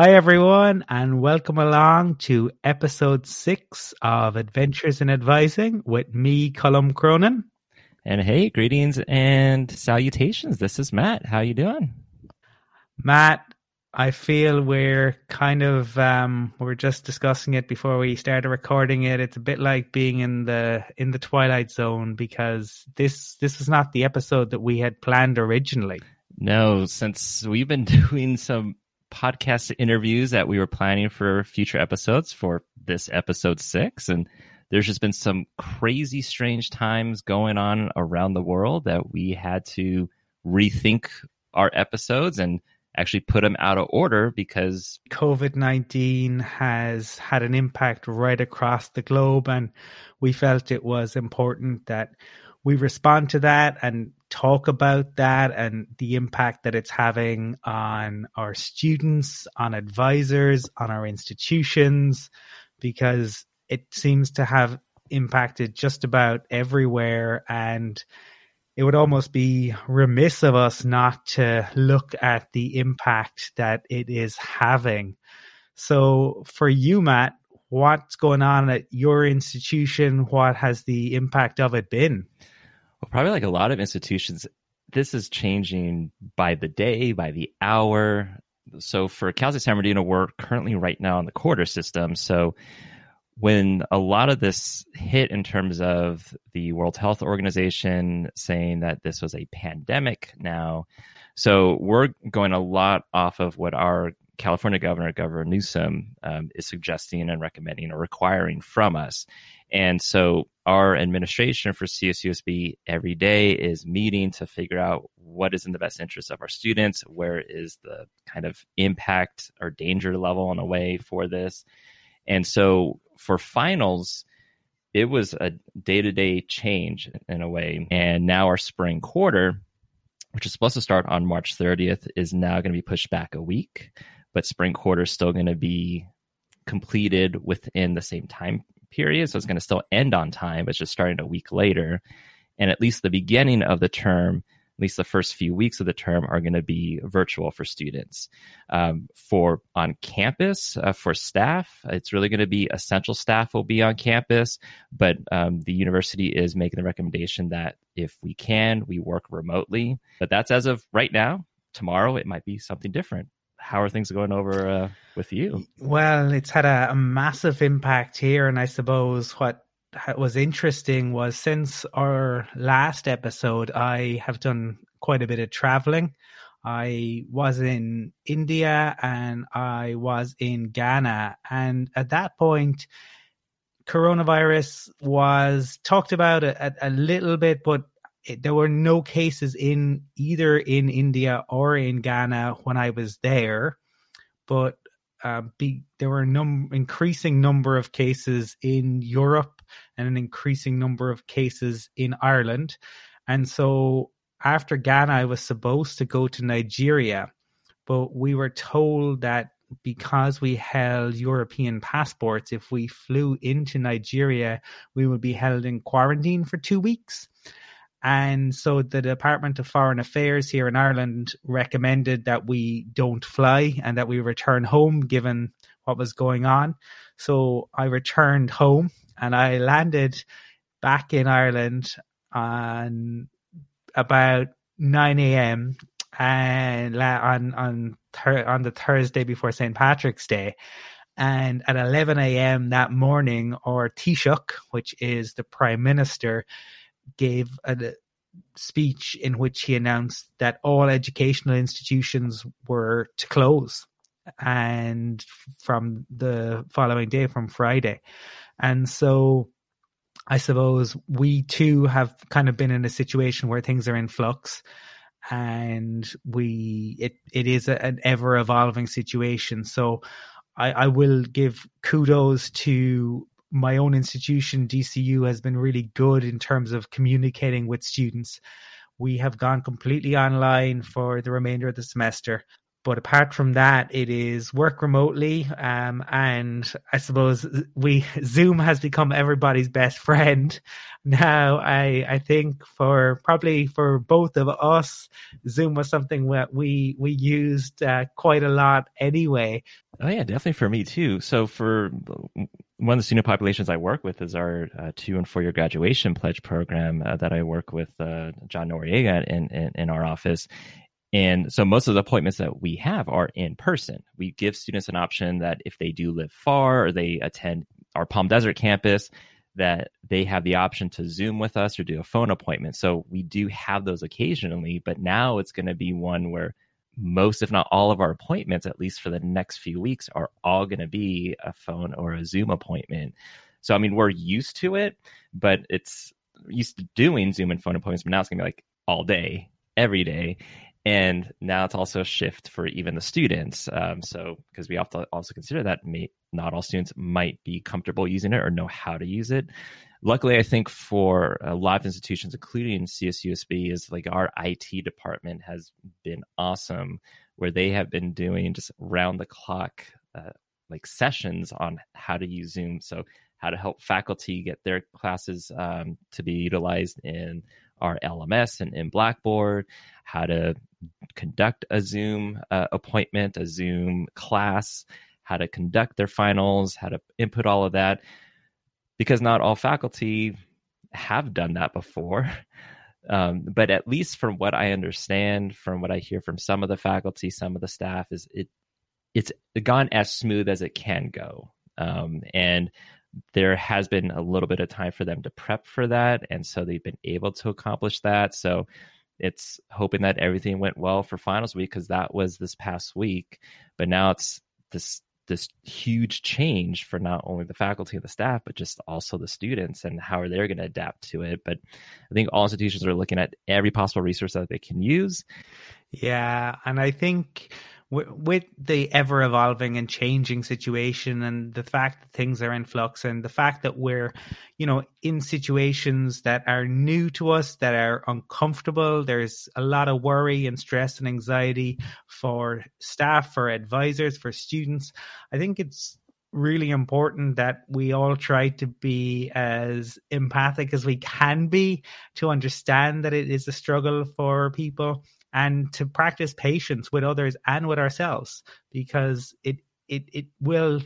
Hi, everyone, and welcome along to episode six of Adventures in Advising with me, Colum Cronin. And hey, greetings and salutations. This is Matt. How are you doing? Matt, I feel we're kind of um, we are just discussing it before we started recording it. It's a bit like being in the in the twilight zone because this this was not the episode that we had planned originally. No, since we've been doing some podcast interviews that we were planning for future episodes for this episode six. And there's just been some crazy, strange times going on around the world that we had to rethink our episodes and actually put them out of order because COVID 19 has had an impact right across the globe. And we felt it was important that we respond to that and talk about that and the impact that it's having on our students, on advisors, on our institutions, because it seems to have impacted just about everywhere. And it would almost be remiss of us not to look at the impact that it is having. So, for you, Matt, what's going on at your institution? What has the impact of it been? Well, probably like a lot of institutions, this is changing by the day, by the hour. So for Cal State San Bernardino, we're currently right now on the quarter system. So when a lot of this hit in terms of the World Health Organization saying that this was a pandemic now, so we're going a lot off of what our California Governor, Governor Newsom, um, is suggesting and recommending or requiring from us. And so our administration for CSUSB every day is meeting to figure out what is in the best interest of our students, where is the kind of impact or danger level in a way for this. And so for finals, it was a day to day change in a way. And now our spring quarter, which is supposed to start on March 30th, is now going to be pushed back a week. But spring quarter is still going to be completed within the same time period. So it's going to still end on time, it's just starting a week later. And at least the beginning of the term, at least the first few weeks of the term, are going to be virtual for students. Um, for on campus, uh, for staff, it's really going to be essential staff will be on campus, but um, the university is making the recommendation that if we can, we work remotely. But that's as of right now. Tomorrow, it might be something different how are things going over uh, with you? Well, it's had a, a, massive impact here, and I suppose what was interesting was since our last episode, I have done quite a bit of traveling. I was in India and I was in Ghana, and at that point, coronavirus was talked about a, a little bit, but it, there were no cases in either in India or in Ghana when I was there, but uh, be, there were an num- increasing number of cases in Europe and an increasing number of cases in Ireland, and so after Ghana, I was supposed to go to Nigeria, but we were told that because we held European passports, if we flew into Nigeria, we would be held in quarantine for two weeks. And so the Department of Foreign Affairs here in Ireland recommended that we don't fly and that we return home given what was going on. So I returned home and I landed back in Ireland on about 9 a.m. and on on thir- on the Thursday before St. Patrick's Day. And at 11 a.m. that morning, our Taoiseach, which is the Prime Minister, gave a speech in which he announced that all educational institutions were to close and from the following day from Friday. And so I suppose we too have kind of been in a situation where things are in flux and we it it is a, an ever evolving situation. So I, I will give kudos to my own institution, DCU, has been really good in terms of communicating with students. We have gone completely online for the remainder of the semester. but apart from that, it is work remotely. Um, and I suppose we Zoom has become everybody's best friend. Now, I I think for probably for both of us, Zoom was something that we we used uh, quite a lot anyway. Oh yeah, definitely for me too. So for one of the student populations I work with is our uh, two and four year graduation pledge program uh, that I work with uh, John Noriega in, in, in our office. And so most of the appointments that we have are in person. We give students an option that if they do live far or they attend our Palm Desert campus, that they have the option to Zoom with us or do a phone appointment. So we do have those occasionally, but now it's going to be one where most, if not all, of our appointments, at least for the next few weeks, are all going to be a phone or a Zoom appointment. So, I mean, we're used to it, but it's used to doing Zoom and phone appointments, but now it's going to be like all day, every day and now it's also a shift for even the students um, so because we have to also consider that may, not all students might be comfortable using it or know how to use it luckily i think for a lot of institutions including csusb is like our it department has been awesome where they have been doing just round the clock uh, like sessions on how to use zoom. So how to help faculty get their classes um, to be utilized in our LMS and in Blackboard, how to conduct a Zoom uh, appointment, a Zoom class, how to conduct their finals, how to input all of that, because not all faculty have done that before. Um, but at least from what I understand, from what I hear from some of the faculty, some of the staff, is it it's gone as smooth as it can go. Um, and there has been a little bit of time for them to prep for that, and so they've been able to accomplish that. So it's hoping that everything went well for finals week because that was this past week. But now it's this this huge change for not only the faculty and the staff, but just also the students and how are they going to adapt to it. But I think all institutions are looking at every possible resource that they can use. Yeah, and I think with the ever evolving and changing situation and the fact that things are in flux and the fact that we're you know in situations that are new to us that are uncomfortable there's a lot of worry and stress and anxiety for staff for advisors for students. I think it's really important that we all try to be as empathic as we can be to understand that it is a struggle for people and to practice patience with others and with ourselves because it it it will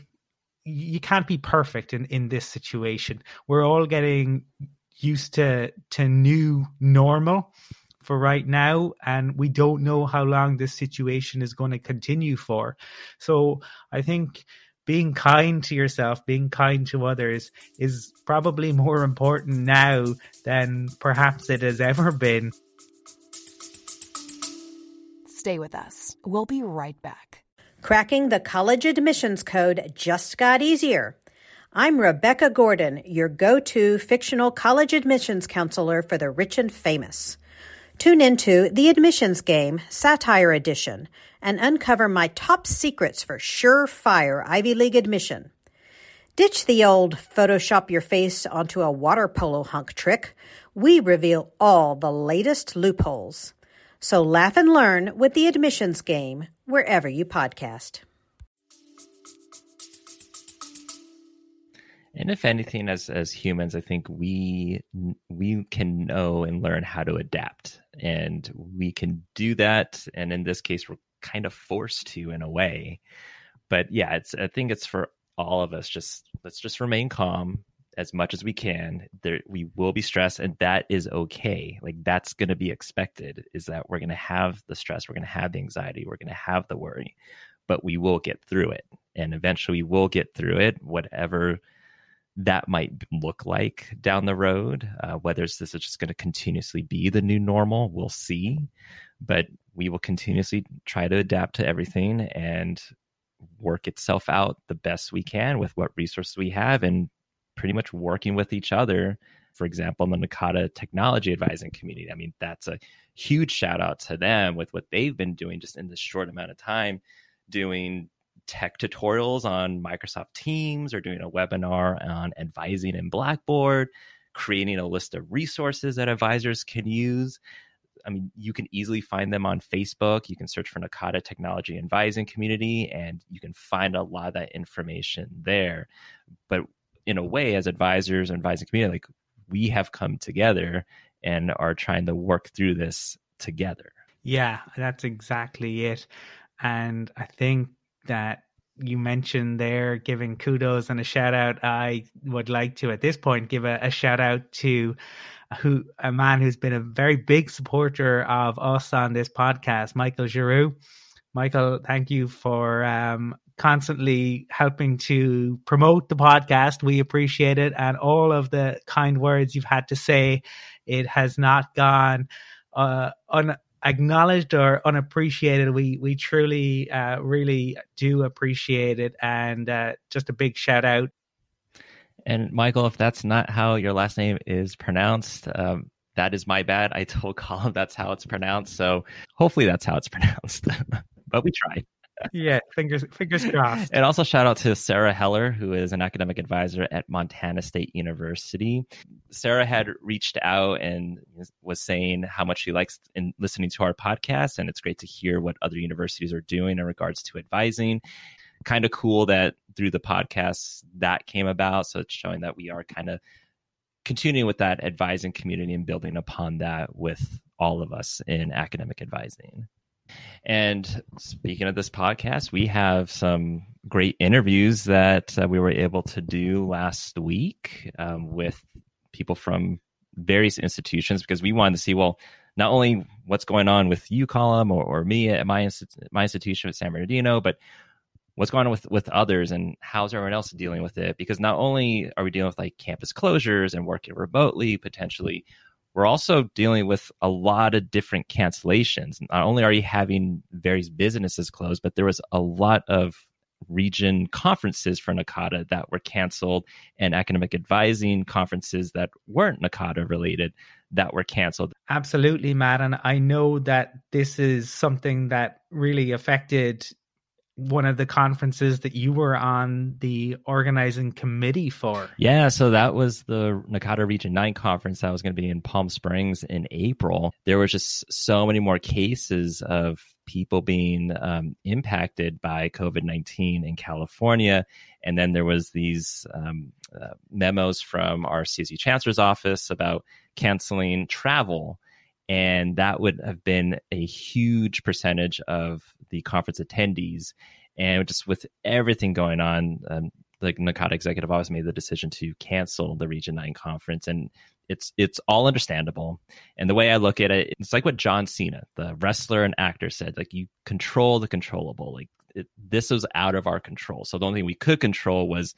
you can't be perfect in in this situation. We're all getting used to to new normal for right now and we don't know how long this situation is going to continue for. So i think being kind to yourself being kind to others is probably more important now than perhaps it has ever been Stay with us. We'll be right back. Cracking the college admissions code just got easier. I'm Rebecca Gordon, your go to fictional college admissions counselor for the rich and famous. Tune into The Admissions Game, Satire Edition, and uncover my top secrets for surefire Ivy League admission. Ditch the old Photoshop your face onto a water polo hunk trick. We reveal all the latest loopholes. So laugh and learn with the admissions game wherever you podcast. And if anything, as as humans, I think we we can know and learn how to adapt, and we can do that. And in this case, we're kind of forced to in a way. But yeah, it's I think it's for all of us. Just let's just remain calm, as much as we can there we will be stressed and that is okay. Like that's going to be expected is that we're going to have the stress we're going to have the anxiety we're going to have the worry but we will get through it. And eventually we will get through it whatever that might look like down the road uh, whether this is just going to continuously be the new normal we'll see. But we will continuously try to adapt to everything and work itself out the best we can with what resources we have and pretty much working with each other. For example, in the NACADA Technology Advising Community. I mean, that's a huge shout out to them with what they've been doing just in this short amount of time, doing tech tutorials on Microsoft Teams or doing a webinar on advising in Blackboard, creating a list of resources that advisors can use. I mean, you can easily find them on Facebook. You can search for NACADA Technology Advising Community, and you can find a lot of that information there. But in a way, as advisors and advising community, like we have come together and are trying to work through this together. Yeah, that's exactly it. And I think that you mentioned there giving kudos and a shout out. I would like to at this point give a, a shout out to who a man who's been a very big supporter of us on this podcast, Michael Giroux. Michael, thank you for um, constantly helping to promote the podcast. We appreciate it and all of the kind words you've had to say. It has not gone uh, unacknowledged or unappreciated. We we truly, uh, really do appreciate it, and uh, just a big shout out. And Michael, if that's not how your last name is pronounced, um, that is my bad. I told Colin that's how it's pronounced, so hopefully that's how it's pronounced. but we tried yeah, fingers fingers crossed. And also shout out to Sarah Heller, who is an academic advisor at Montana State University. Sarah had reached out and was saying how much she likes in listening to our podcast, and it's great to hear what other universities are doing in regards to advising. Kind of cool that through the podcast that came about. So it's showing that we are kind of continuing with that advising community and building upon that with all of us in academic advising. And speaking of this podcast, we have some great interviews that uh, we were able to do last week um, with people from various institutions because we wanted to see, well, not only what's going on with you, Colin, or, or me at my, my institution at San Bernardino, but what's going on with with others and how's everyone else dealing with it? Because not only are we dealing with like campus closures and working remotely potentially we're also dealing with a lot of different cancellations. Not only are you having various businesses closed, but there was a lot of region conferences for NACADA that were canceled and academic advising conferences that weren't NACADA related that were canceled. Absolutely, Matt. And I know that this is something that really affected one of the conferences that you were on the organizing committee for. Yeah, so that was the NACADA Region 9 conference that was going to be in Palm Springs in April. There was just so many more cases of people being um, impacted by COVID 19 in California. And then there was these um, uh, memos from our CSU Chancellor's office about canceling travel and that would have been a huge percentage of the conference attendees. And just with everything going on, um, the NACADA Executive Office made the decision to cancel the Region Nine conference, and it's it's all understandable. And the way I look at it, it's like what John Cena, the wrestler and actor, said: like you control the controllable. Like it, this was out of our control. So the only thing we could control was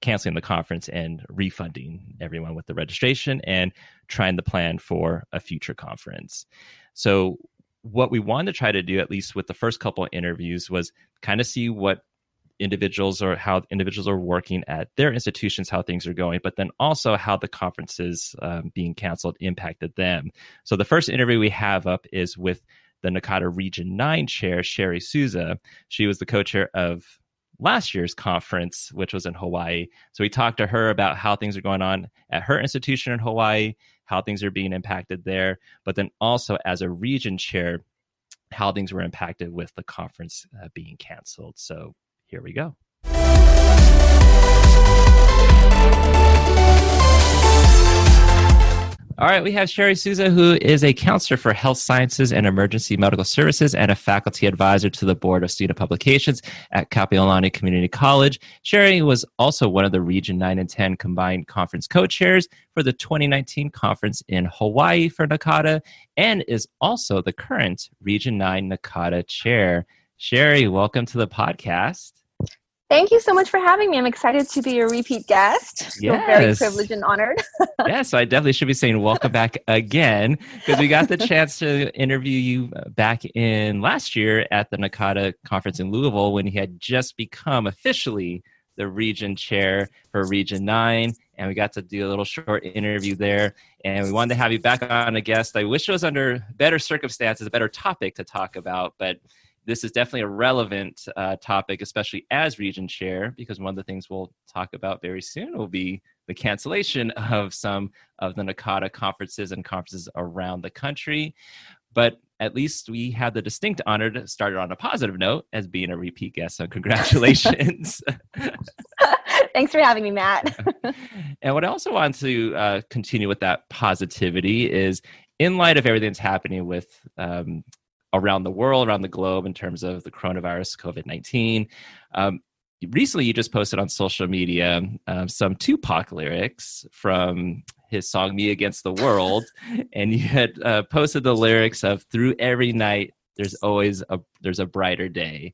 canceling the conference and refunding everyone with the registration and trying to plan for a future conference. So what we wanted to try to do, at least with the first couple of interviews, was kind of see what individuals or how individuals are working at their institutions, how things are going, but then also how the conferences um, being canceled impacted them. So the first interview we have up is with the NACADA Region 9 chair, Sherry Souza. She was the co chair of last year's conference, which was in Hawaii. So we talked to her about how things are going on at her institution in Hawaii, how things are being impacted there, but then also as a region chair, how things were impacted with the conference uh, being canceled. So here we go. All right, we have Sherry Souza, who is a counselor for health sciences and emergency medical services and a faculty advisor to the Board of Student Publications at Kapiolani Community College. Sherry was also one of the Region 9 and 10 combined conference co chairs for the 2019 conference in Hawaii for NACADA and is also the current Region 9 NACADA chair. Sherry, welcome to the podcast. Thank you so much for having me. I'm excited to be a repeat guest. Yes. very privileged and honored. yes, I definitely should be saying welcome back again because we got the chance to interview you uh, back in last year at the NACADA conference in Louisville when he had just become officially the region chair for Region 9. And we got to do a little short interview there. And we wanted to have you back on a guest. I wish it was under better circumstances, a better topic to talk about, but this is definitely a relevant uh, topic, especially as region chair, because one of the things we'll talk about very soon will be the cancellation of some of the NACADA conferences and conferences around the country. But at least we had the distinct honor to start it on a positive note as being a repeat guest. So congratulations. Thanks for having me, Matt. and what I also want to uh, continue with that positivity is in light of everything that's happening with um, around the world, around the globe, in terms of the coronavirus, COVID 19. Um, recently, you just posted on social media um, some Tupac lyrics from his song "Me Against the World," and you had uh, posted the lyrics of "Through every night, there's always a there's a brighter day."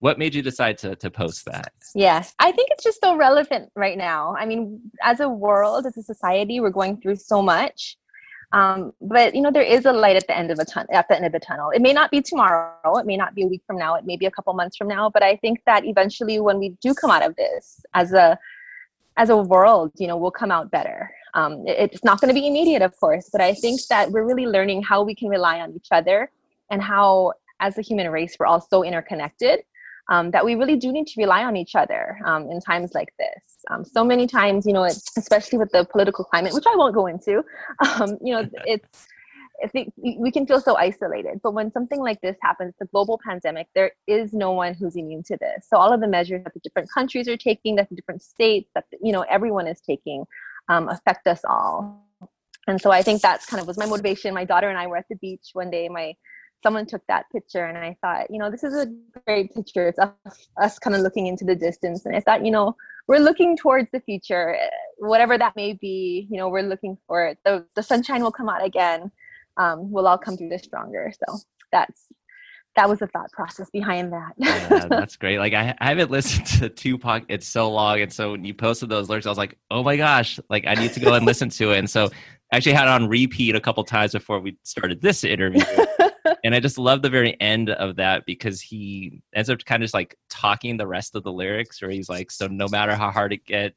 What made you decide to to post that? Yes, I think it's just so relevant right now. I mean, as a world, as a society, we're going through so much um, but you know, there is a light at the end of a tunnel. At the end of the tunnel, it may not be tomorrow. It may not be a week from now. It may be a couple months from now. But I think that eventually, when we do come out of this as a as a world, you know, we'll come out better. Um, it, it's not going to be immediate, of course, but I think that we're really learning how we can rely on each other and how, as a human race, we're all so interconnected um, that we really do need to rely on each other um, in times like this. Um, so many times, you know, especially with the political climate, which I won't go into, um, you know, it's, think we can feel so isolated. But when something like this happens, the global pandemic, there is no one who's immune to this. So all of the measures that the different countries are taking, that the different states, that you know everyone is taking, um, affect us all. And so I think that's kind of was my motivation. My daughter and I were at the beach one day. My someone took that picture and I thought, you know, this is a great picture. It's us, us kind of looking into the distance. And I thought, you know, we're looking towards the future, whatever that may be, you know, we're looking for it. The, the sunshine will come out again. Um, we'll all come through this stronger. So that's, that was the thought process behind that. yeah, that's great. Like I, I haven't listened to Tupac. It's so long. And so when you posted those lyrics, I was like, oh my gosh, like I need to go and listen to it. And so I actually had it on repeat a couple times before we started this interview. and I just love the very end of that because he ends up kind of just like talking the rest of the lyrics where he's like, so no matter how hard it get,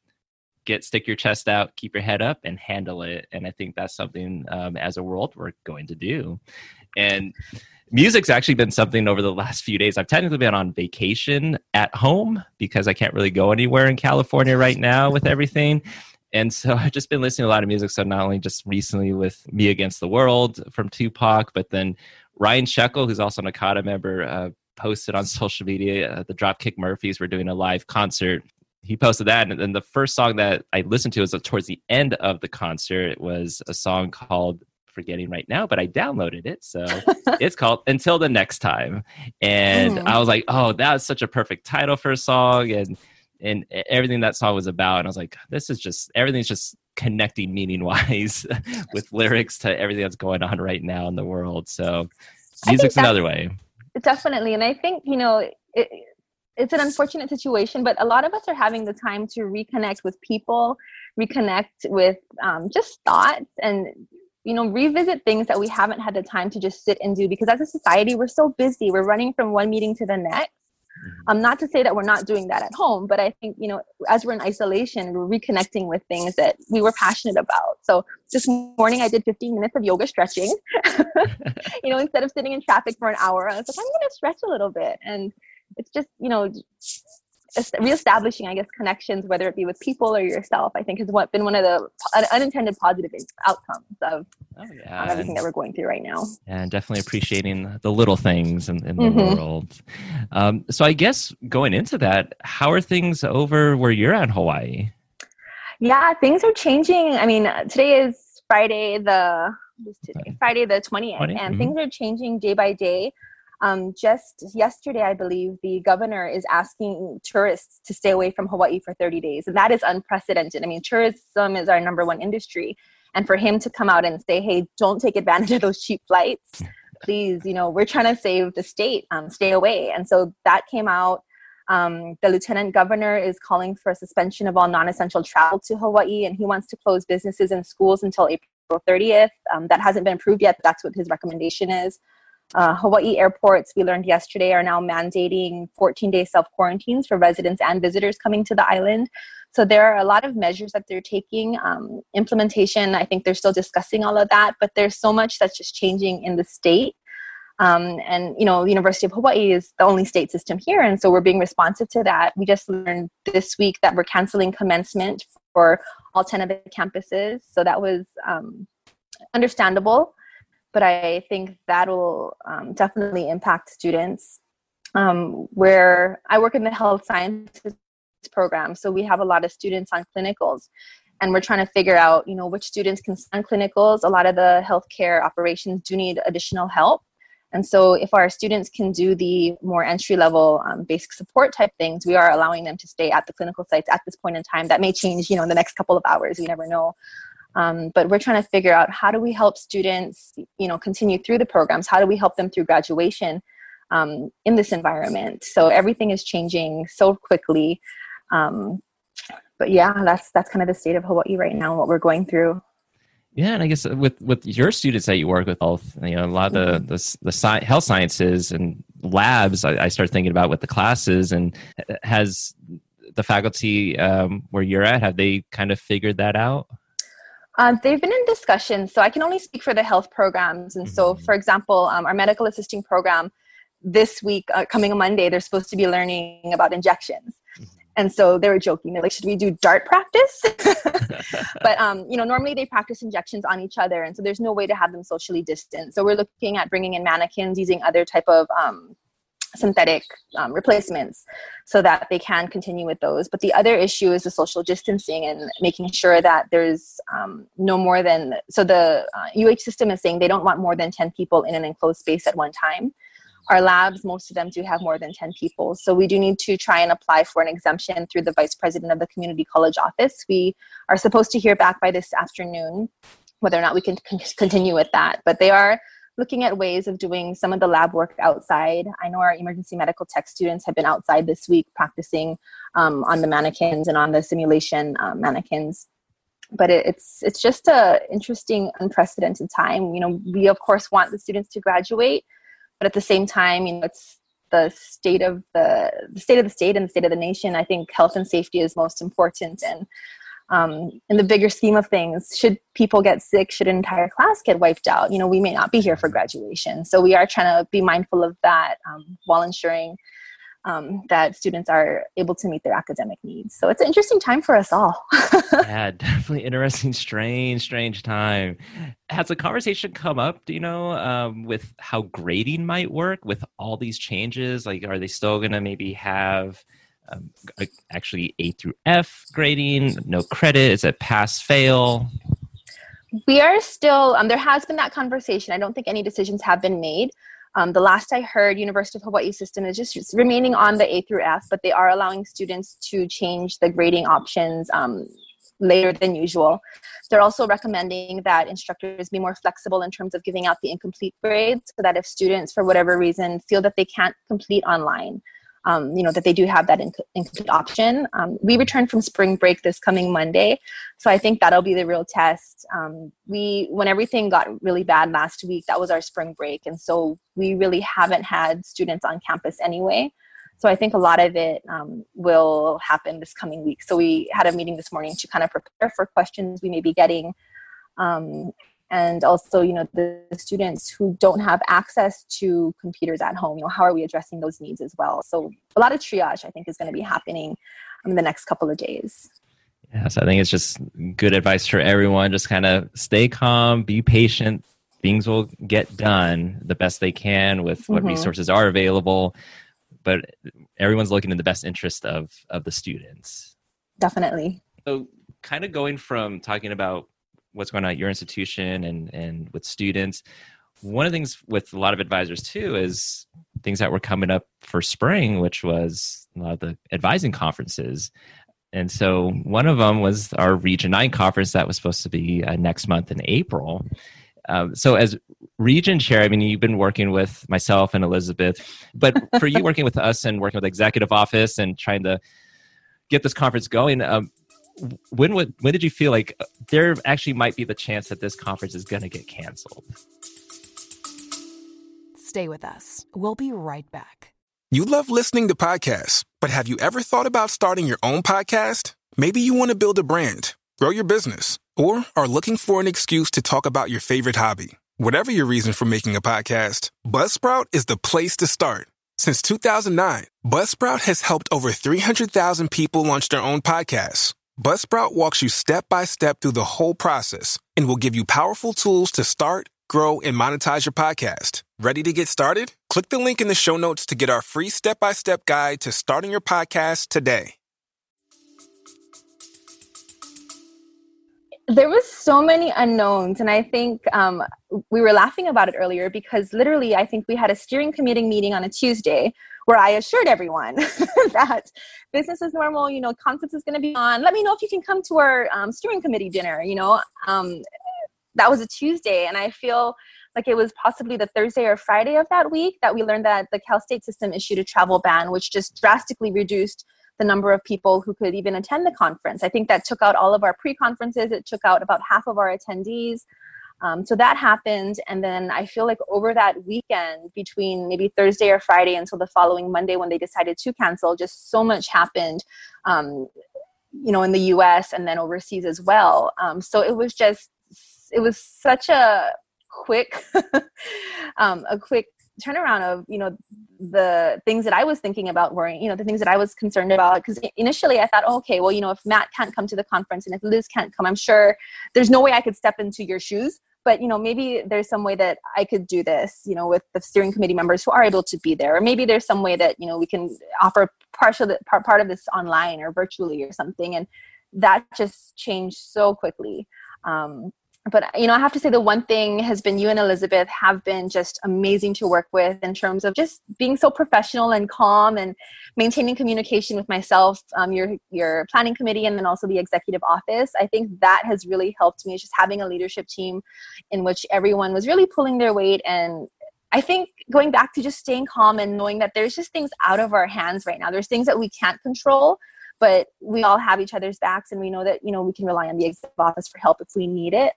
get stick your chest out, keep your head up, and handle it. And I think that's something um, as a world we're going to do. And music's actually been something over the last few days. I've technically been on vacation at home because I can't really go anywhere in California right now with everything. And so I've just been listening to a lot of music. So not only just recently with Me Against the World from Tupac, but then Ryan Sheckle, who's also an NACADA member, uh, posted on social media uh, the Dropkick Murphys were doing a live concert. He posted that, and then the first song that I listened to was towards the end of the concert. It was a song called forgetting right now, but I downloaded it. So it's called Until the Next Time. And mm. I was like, oh, that was such a perfect title for a song. And and everything that song was about. And I was like, this is just everything's just connecting meaning wise with lyrics to everything that's going on right now in the world. So music's another way. Definitely. And I think, you know, it, it's an unfortunate situation, but a lot of us are having the time to reconnect with people, reconnect with um, just thoughts and you know revisit things that we haven't had the time to just sit and do because as a society we're so busy we're running from one meeting to the next. Um, not to say that we're not doing that at home, but I think, you know, as we're in isolation, we're reconnecting with things that we were passionate about. So this morning I did 15 minutes of yoga stretching. you know, instead of sitting in traffic for an hour, I was like, I'm going to stretch a little bit. And it's just, you know, reestablishing, I guess, connections, whether it be with people or yourself, I think has what been one of the unintended positive outcomes of oh, yeah. everything that we're going through right now. And definitely appreciating the little things in, in the mm-hmm. world. Um, so I guess going into that, how are things over where you're at Hawaii? Yeah, things are changing. I mean, today is Friday the today, Friday the 20th, 20? and mm-hmm. things are changing day by day. Um, just yesterday, I believe the governor is asking tourists to stay away from Hawaii for 30 days. And that is unprecedented. I mean, tourism is our number one industry. And for him to come out and say, hey, don't take advantage of those cheap flights, please, you know, we're trying to save the state, um, stay away. And so that came out. Um, the lieutenant governor is calling for a suspension of all non essential travel to Hawaii, and he wants to close businesses and schools until April 30th. Um, that hasn't been approved yet, but that's what his recommendation is. Uh, Hawaii airports, we learned yesterday, are now mandating 14 day self quarantines for residents and visitors coming to the island. So there are a lot of measures that they're taking. Um, implementation, I think they're still discussing all of that, but there's so much that's just changing in the state. Um, and you know, the University of Hawaii is the only state system here, and so we're being responsive to that. We just learned this week that we're canceling commencement for all ten of the campuses, so that was um, understandable. But I think that'll um, definitely impact students. Um, where I work in the health sciences program, so we have a lot of students on clinicals, and we're trying to figure out, you know, which students can stand clinicals. A lot of the healthcare operations do need additional help and so, if our students can do the more entry level um, basic support type things, we are allowing them to stay at the clinical sites at this point in time. That may change, you know, in the next couple of hours. You never know. Um, but we're trying to figure out how do we help students, you know, continue through the programs? How do we help them through graduation um, in this environment? So everything is changing so quickly. Um, but yeah, that's that's kind of the state of Hawaii right now. What we're going through. Yeah, and I guess with with your students that you work with, all you know, a lot of the mm-hmm. the, the sci- health sciences and labs. I, I start thinking about with the classes, and uh, has the faculty um, where you're at have they kind of figured that out? Um, they've been in discussion, so I can only speak for the health programs. And mm-hmm. so, for example, um, our medical assisting program this week, uh, coming Monday, they're supposed to be learning about injections. Mm-hmm and so they were joking they're like should we do dart practice but um, you know normally they practice injections on each other and so there's no way to have them socially distant so we're looking at bringing in mannequins using other type of um, synthetic um, replacements so that they can continue with those but the other issue is the social distancing and making sure that there's um, no more than so the uh, uh system is saying they don't want more than 10 people in an enclosed space at one time our labs, most of them do have more than 10 people. So we do need to try and apply for an exemption through the vice president of the community college office. We are supposed to hear back by this afternoon whether or not we can continue with that. But they are looking at ways of doing some of the lab work outside. I know our emergency medical tech students have been outside this week practicing um, on the mannequins and on the simulation um, mannequins. But it, it's it's just a interesting, unprecedented time. You know, we of course want the students to graduate, but at the same time you know it's the state of the, the state of the state and the state of the nation i think health and safety is most important and um, in the bigger scheme of things should people get sick should an entire class get wiped out you know we may not be here for graduation so we are trying to be mindful of that um, while ensuring um, that students are able to meet their academic needs. So it's an interesting time for us all. yeah, definitely interesting, strange, strange time. Has a conversation come up, do you know, um, with how grading might work with all these changes? Like, are they still to maybe have um, actually A through F grading, no credit? Is it pass fail? We are still, um, there has been that conversation. I don't think any decisions have been made. Um, the last I heard, University of Hawaii system is just remaining on the A through F, but they are allowing students to change the grading options um, later than usual. They're also recommending that instructors be more flexible in terms of giving out the incomplete grades so that if students, for whatever reason, feel that they can't complete online, um, you know that they do have that inc- incomplete option. Um, we return from spring break this coming Monday, so I think that'll be the real test. Um, we when everything got really bad last week, that was our spring break, and so we really haven't had students on campus anyway. So I think a lot of it um, will happen this coming week. So we had a meeting this morning to kind of prepare for questions we may be getting um, and also you know the, students who don't have access to computers at home you know how are we addressing those needs as well? So a lot of triage i think is going to be happening in the next couple of days. Yes i think it's just good advice for everyone. Just kind of stay calm be patient. Things will get done the best they can with what mm-hmm. resources are available but everyone's looking in the best interest of of the students. Definitely. So kind of going from talking about what's going on at your institution and and with students. One of the things with a lot of advisors too is things that were coming up for spring which was a lot of the advising conferences. And so one of them was our region 9 conference that was supposed to be uh, next month in april. Um, so as region chair i mean you've been working with myself and elizabeth but for you working with us and working with executive office and trying to get this conference going um, when would when did you feel like uh, there actually might be the chance that this conference is going to get canceled? Stay with us. We'll be right back. You love listening to podcasts, but have you ever thought about starting your own podcast? Maybe you want to build a brand, grow your business, or are looking for an excuse to talk about your favorite hobby. Whatever your reason for making a podcast, Buzzsprout is the place to start. Since 2009, Buzzsprout has helped over 300,000 people launch their own podcasts. Buzzsprout walks you step by step through the whole process and will give you powerful tools to start, grow, and monetize your podcast. Ready to get started? Click the link in the show notes to get our free step by step guide to starting your podcast today. there was so many unknowns and i think um, we were laughing about it earlier because literally i think we had a steering committee meeting on a tuesday where i assured everyone that business is normal you know conference is going to be on let me know if you can come to our um, steering committee dinner you know um, that was a tuesday and i feel like it was possibly the thursday or friday of that week that we learned that the cal state system issued a travel ban which just drastically reduced the number of people who could even attend the conference. I think that took out all of our pre conferences, it took out about half of our attendees. Um, so that happened. And then I feel like over that weekend, between maybe Thursday or Friday until the following Monday when they decided to cancel, just so much happened. Um, you know, in the US and then overseas as well. Um, so it was just, it was such a quick, um, a quick turnaround of you know the things that i was thinking about worrying you know the things that i was concerned about because initially i thought oh, okay well you know if matt can't come to the conference and if liz can't come i'm sure there's no way i could step into your shoes but you know maybe there's some way that i could do this you know with the steering committee members who are able to be there. Or maybe there's some way that you know we can offer partial part, part of this online or virtually or something. And that just changed so quickly. Um, but you know i have to say the one thing has been you and elizabeth have been just amazing to work with in terms of just being so professional and calm and maintaining communication with myself um, your your planning committee and then also the executive office. I think that has really helped me just having a leadership team in which everyone was really pulling their weight. And I think going back to just staying calm and knowing that there's just things out of our hands right now. There's things that we can't control, but we all have each other's backs and we know that, you know, we can rely on the executive office for help if we need it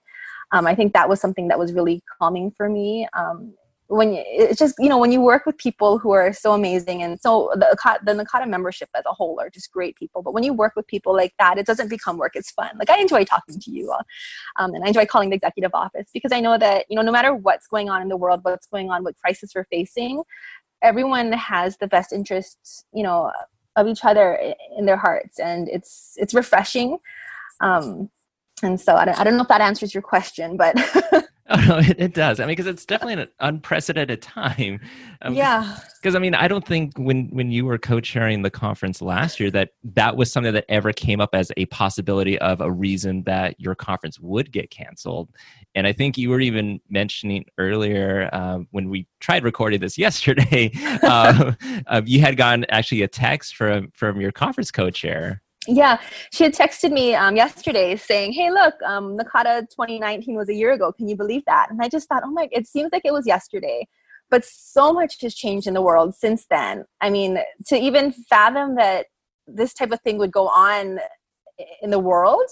um, I think that was something that was really calming for me. Um, when you, it's just you know when you work with people who are so amazing and so the the NACADA membership as a whole are just great people. But when you work with people like that, it doesn't become work; it's fun. Like I enjoy talking to you, all, um, and I enjoy calling the executive office because I know that you know no matter what's going on in the world, what's going on, what crisis we're facing, everyone has the best interests you know of each other in their hearts, and it's it's refreshing. Um, and so I don't, I don't know if that answers your question, but. oh, no, it, it, does. I mean, because it's definitely an unprecedented time. Um, yeah. Because I mean, I don't think when when you were co-chairing the conference last year that that was something that ever came up as a possibility of a reason that your conference would get canceled. And I think you were even mentioning earlier um, when we tried recording this yesterday, uh, uh, you had gotten actually a text from from your conference co-chair yeah, she had texted me um, yesterday saying, "Hey, look, um, NACADA 2019 was a year ago. Can you believe that?" And I just thought, "Oh my! It seems like it was yesterday." But so much has changed in the world since then. I mean, to even fathom that this type of thing would go on in the world,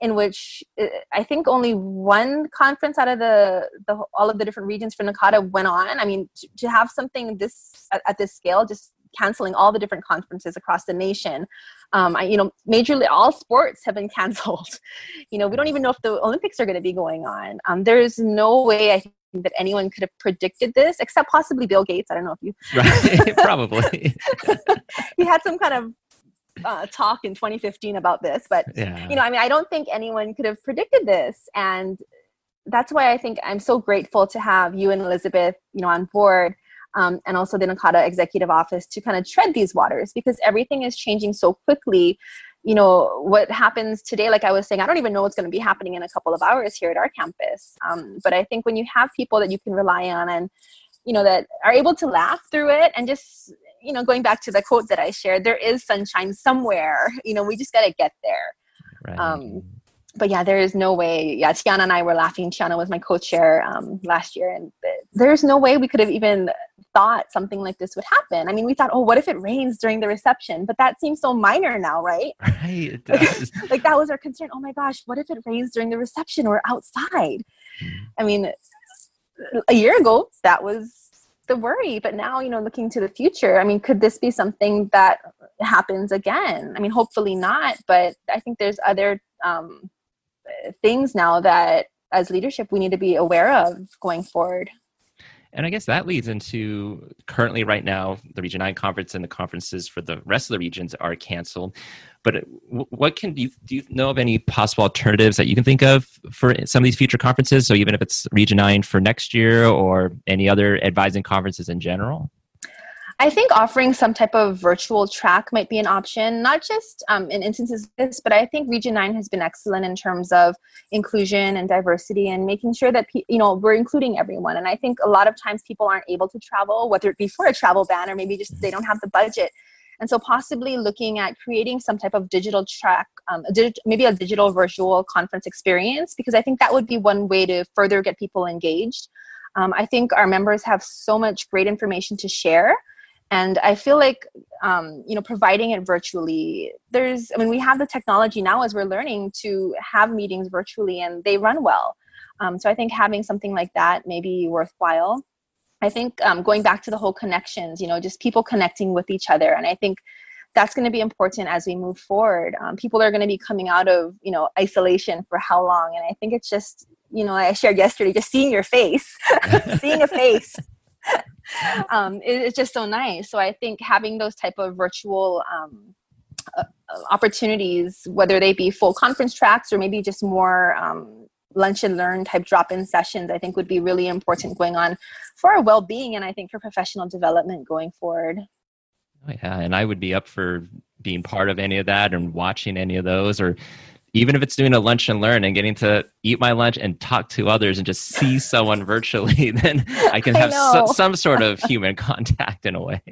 in which uh, I think only one conference out of the, the all of the different regions for NACADA went on. I mean, to, to have something this at, at this scale just canceling all the different conferences across the nation. Um, I, you know, majorly all sports have been canceled. you know, we don't even know if the Olympics are going to be going on. Um, there is no way I think that anyone could have predicted this, except possibly Bill Gates. I don't know if you. right, probably. he had some kind of uh, talk in 2015 about this, but yeah. you know, I mean, I don't think anyone could have predicted this, and that's why I think I'm so grateful to have you and Elizabeth, you know, on board um, and also the NACADA executive office to kind of tread these waters because everything is changing so quickly. You know, what happens today, like I was saying, I don't even know what's going to be happening in a couple of hours here at our campus. Um, but I think when you have people that you can rely on and, you know, that are able to laugh through it and just, you know, going back to the quote that I shared, there is sunshine somewhere. You know, we just got to get there. Right. Um, but yeah, there is no way. Yeah, Tiana and I were laughing. Tiana was my co-chair um, last year, and there's no way we could have even thought something like this would happen. I mean, we thought, oh, what if it rains during the reception? But that seems so minor now, right? Right. Does. like that was our concern. Oh my gosh, what if it rains during the reception or outside? Mm. I mean, a year ago that was the worry, but now you know, looking to the future, I mean, could this be something that happens again? I mean, hopefully not, but I think there's other um, things now that as leadership we need to be aware of going forward. And I guess that leads into currently right now, the Region 9 conference and the conferences for the rest of the regions are canceled. But uh, what can do you, do you know of any possible alternatives that you can think of for some of these future conferences? So even if it's Region 9 for next year or any other advising conferences in general? I think offering some type of virtual track might be an option, not just um, in instances like this, but I think Region 9 has been excellent in terms of inclusion and diversity and making sure that, you know, we're including everyone. And I think a lot of times people aren't able to travel, whether it be for a travel ban or maybe just they don't have the budget. And so possibly looking at creating some type of digital track, um, a dig- maybe a digital virtual conference experience, because I think that would be one way to further get people engaged. Um, I think our members have so much great information to share and i feel like um, you know providing it virtually there's i mean we have the technology now as we're learning to have meetings virtually and they run well. Um, so i think having something like that may be worthwhile. I think um, going back to the whole connections you know just people connecting with each other. And i think that's going to be important as we move forward. Um, people are going to be coming out of you know isolation for how long? And i think it's just you know i shared yesterday just seeing your face seeing a face um, it, it's just so nice. So I think having those type of virtual um, uh, opportunities, whether they be full conference tracks or maybe just more um, lunch and learn type drop-in sessions, I think would be really important going on for our well-being and I think for professional development going forward. Oh, yeah, and I would be up for being part of any of that and watching any of those or even if it's doing a lunch and learn and getting to eat my lunch and talk to others and just see someone virtually, then I can have I so, some sort of human contact in a way.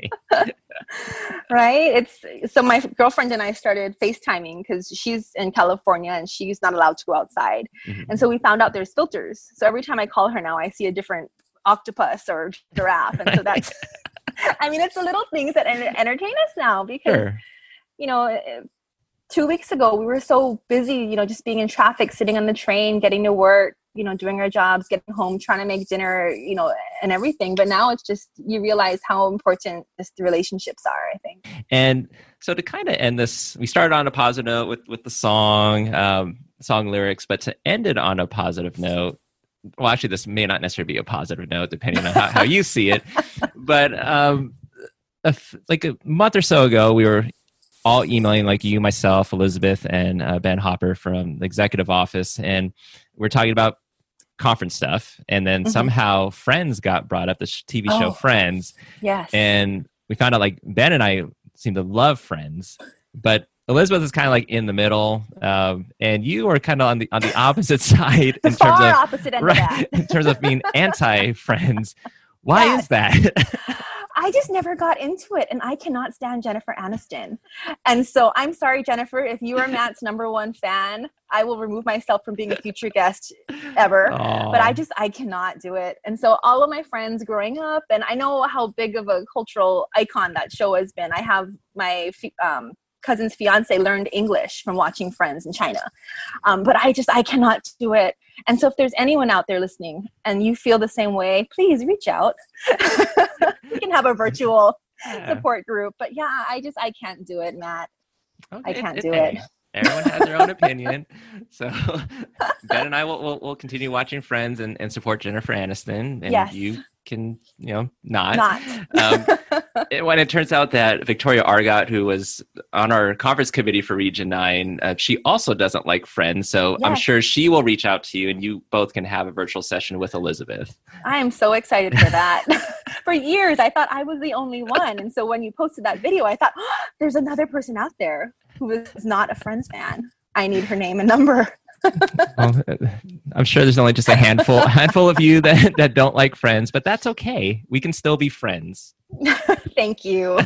right? It's so my girlfriend and I started FaceTiming because she's in California and she's not allowed to go outside. Mm-hmm. And so we found out there's filters. So every time I call her now, I see a different octopus or giraffe. And so that's, I mean, it's the little things that entertain us now because, sure. you know, two weeks ago we were so busy you know just being in traffic sitting on the train getting to work you know doing our jobs getting home trying to make dinner you know and everything. But now it's just you realize how important just the relationships are i think. And so to kind of end this we started on a positive note with with the song um song lyrics but to end it on a positive note well actually this may not necessarily be a positive note depending on how, how you see it. But um like a month or so ago we were all emailing like you, myself, Elizabeth, and uh, Ben Hopper from the executive office, and we're talking about conference stuff. And then mm-hmm. somehow Friends got brought up, the TV show oh, Friends. Yes. And we found out like Ben and I seem to love Friends, but Elizabeth is kind of like in the middle, um, and you are kind of on the on the opposite side in terms of opposite end right, in terms of being anti Friends. Why yes. is that? I just never got into it, and I cannot stand Jennifer Aniston. And so I'm sorry, Jennifer, if you are Matt's number one fan, I will remove myself from being a future guest ever. Aww. But I just I cannot do it. And so all of my friends growing up, and I know how big of a cultural icon that show has been. I have my um, cousin's fiance learned English from watching Friends in China. Um, but I just, I cannot do it. And so if there's anyone out there listening and you feel the same way, please reach out. we can have a virtual yeah. support group. But yeah, I just, I can't do it, Matt. Okay. I can't do it. Everyone has their own opinion. So Ben and I will, will, will continue watching Friends and, and support Jennifer Aniston. And yes. you can you know not. Not. um, when it turns out that Victoria Argot, who was on our conference committee for Region Nine, uh, she also doesn't like Friends. So yes. I'm sure she will reach out to you, and you both can have a virtual session with Elizabeth. I am so excited for that. for years, I thought I was the only one, and so when you posted that video, I thought oh, there's another person out there who is not a Friends fan. I need her name and number well, I'm sure there's only just a handful a handful of you that, that don't like friends, but that's okay. We can still be friends. Thank you.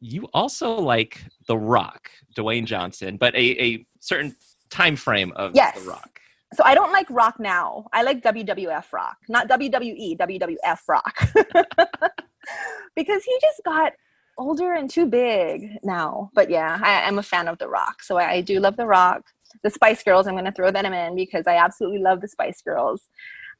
you also like The Rock, Dwayne Johnson, but a, a certain time frame of yes. The Rock. So I don't like rock now. I like WWF rock, not WWE, WWF rock. because he just got older and too big now. But yeah, I, am a fan of The Rock. So I, I do love The Rock the Spice Girls, I'm going to throw them in because I absolutely love the Spice Girls.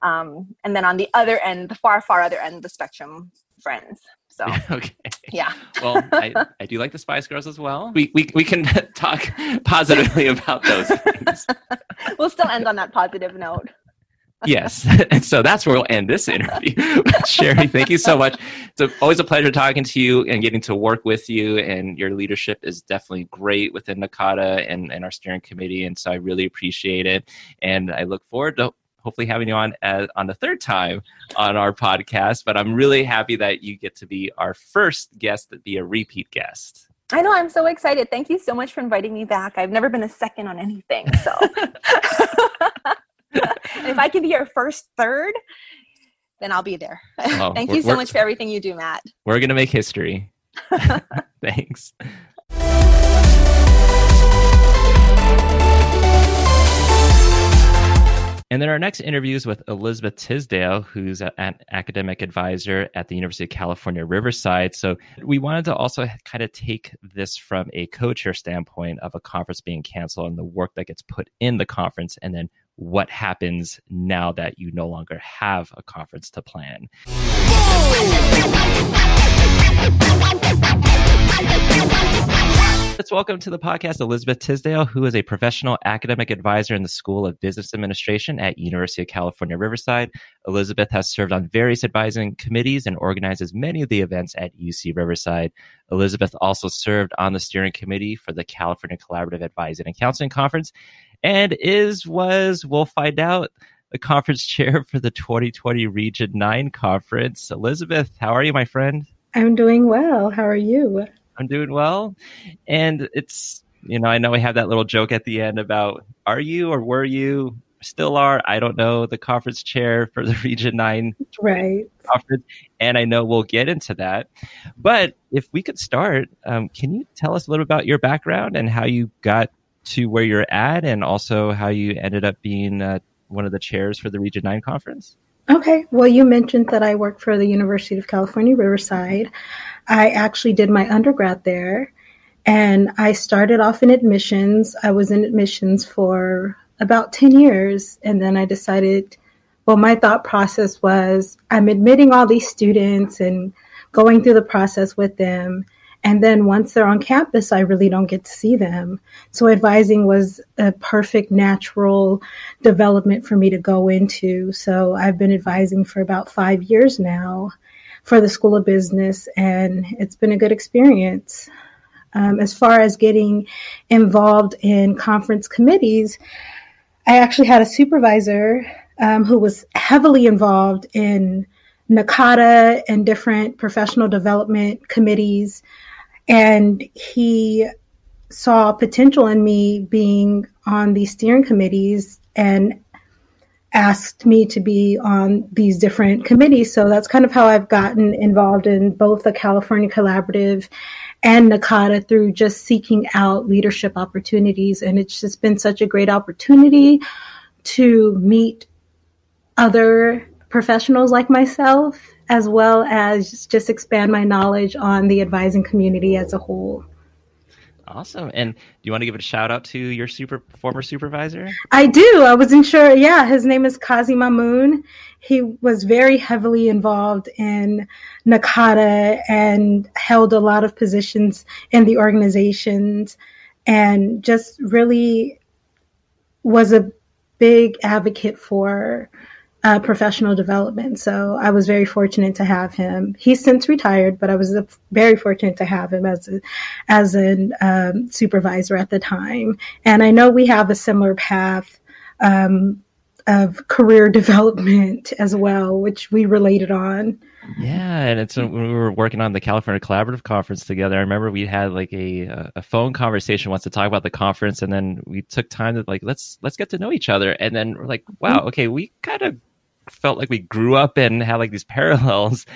Um, and then on the other end, the far, far other end of the spectrum, Friends. So okay, yeah. well, I, I do like the Spice Girls as well. We we we can talk positively about those things. we'll still end on that positive note. yes. And so that's where we'll end this interview. Sherry, thank you so much. It's always a pleasure talking to you and getting to work with you. And your leadership is definitely great within NACADA and, and our steering committee. And so I really appreciate it. And I look forward to hopefully having you on as, on the third time on our podcast. But I'm really happy that you get to be our first guest to be a repeat guest. I know. I'm so excited. Thank you so much for inviting me back. I've never been a second on anything. So if I can be your first third, then I'll be there. Oh, Thank you so much for everything you do, Matt. We're going to make history. Thanks. And then our next interview is with Elizabeth Tisdale, who's an academic advisor at the University of California, Riverside. So we wanted to also kind of take this from a co-chair standpoint of a conference being canceled and the work that gets put in the conference, and then what happens now that you no longer have a conference to plan. Let's welcome to the podcast Elizabeth Tisdale, who is a professional academic advisor in the School of Business Administration at University of California, Riverside. Elizabeth has served on various advising committees and organizes many of the events at UC Riverside. Elizabeth also served on the steering committee for the California Collaborative Advising and Counseling Conference and is, was, we'll find out, the conference chair for the 2020 Region 9 conference. Elizabeth, how are you, my friend? I'm doing well. How are you? I'm doing well. And it's, you know, I know we have that little joke at the end about are you or were you still are, I don't know, the conference chair for the Region 9 right. conference. And I know we'll get into that. But if we could start, um, can you tell us a little about your background and how you got to where you're at and also how you ended up being uh, one of the chairs for the Region 9 conference? Okay. Well, you mentioned that I work for the University of California, Riverside. I actually did my undergrad there and I started off in admissions. I was in admissions for about 10 years. And then I decided, well, my thought process was I'm admitting all these students and going through the process with them. And then once they're on campus, I really don't get to see them. So advising was a perfect natural development for me to go into. So I've been advising for about five years now for the School of Business, and it's been a good experience. Um, as far as getting involved in conference committees, I actually had a supervisor um, who was heavily involved in NACADA and different professional development committees and he saw potential in me being on these steering committees and asked me to be on these different committees. So that's kind of how I've gotten involved in both the California Collaborative and NACADA through just seeking out leadership opportunities. And it's just been such a great opportunity to meet other professionals like myself as well as just expand my knowledge on the advising community as a whole. Awesome. And do you want to give a shout out to your super former supervisor? I do. I wasn't sure. Yeah, his name is Kazi Mamoon. He was very heavily involved in NACADA and held a lot of positions in the organizations and just really was a big advocate for uh, professional development. So I was very fortunate to have him. He's since retired, but I was very fortunate to have him as a, as a um, supervisor at the time. And I know we have a similar path um, of career development as well, which we related on. Yeah, and it's when we were working on the California Collaborative Conference together. I remember we had like a a phone conversation once to talk about the conference, and then we took time to like let's let's get to know each other, and then we're like, wow, mm-hmm. okay, we kind of felt like we grew up and had like these parallels.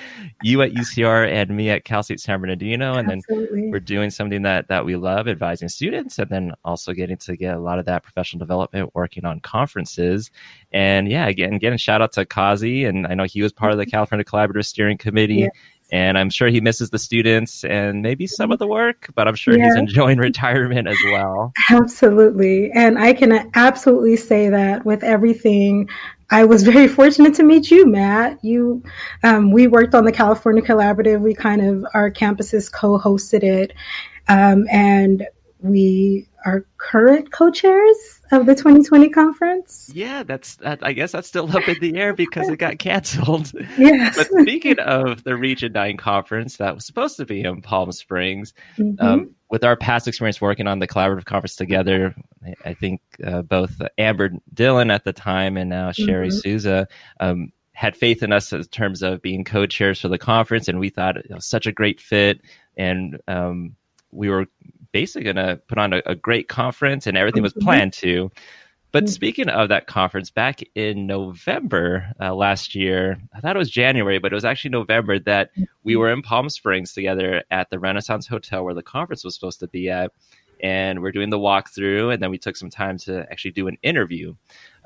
You at UCR and me at Cal State San Bernardino, and Absolutely. then we're doing something that that we love, advising students, and then also getting to get a lot of that professional development, working on conferences, and yeah, again, getting shout out to Kazi, and I know he was part of the mm-hmm. California Collaborative Steering Committee. Yeah. And I'm sure he misses the students and maybe some of the work, but I'm sure yeah. he's enjoying retirement as well. Absolutely. And I can absolutely say that with everything I was very fortunate to meet you, Matt. You, um, we worked on the California Collaborative. We kind of our campuses co-hosted it, um, and we our current co-chairs of the 2020 conference. Yeah, that's that, I guess that's still up in the air because it got canceled. Yes. but speaking of the Region 9 conference that was supposed to be in Palm Springs, Mhm. um, with our past experience working on the collaborative conference together, I- think uh, both Amber Dillon at the time and now Sherry Mhm. Souza um, had faith in us in terms of being co-chairs for the conference, and we thought it was such a great fit, and um, we were basically going to put on a, a great conference, and everything was Mhm. planned to. But Mhm. speaking of that conference, back in November uh, last year, I thought it was January, but it was actually November that we were in Palm Springs together at the Renaissance Hotel where the conference was supposed to be at. And we're doing the walkthrough, and then we took some time to actually do an interview.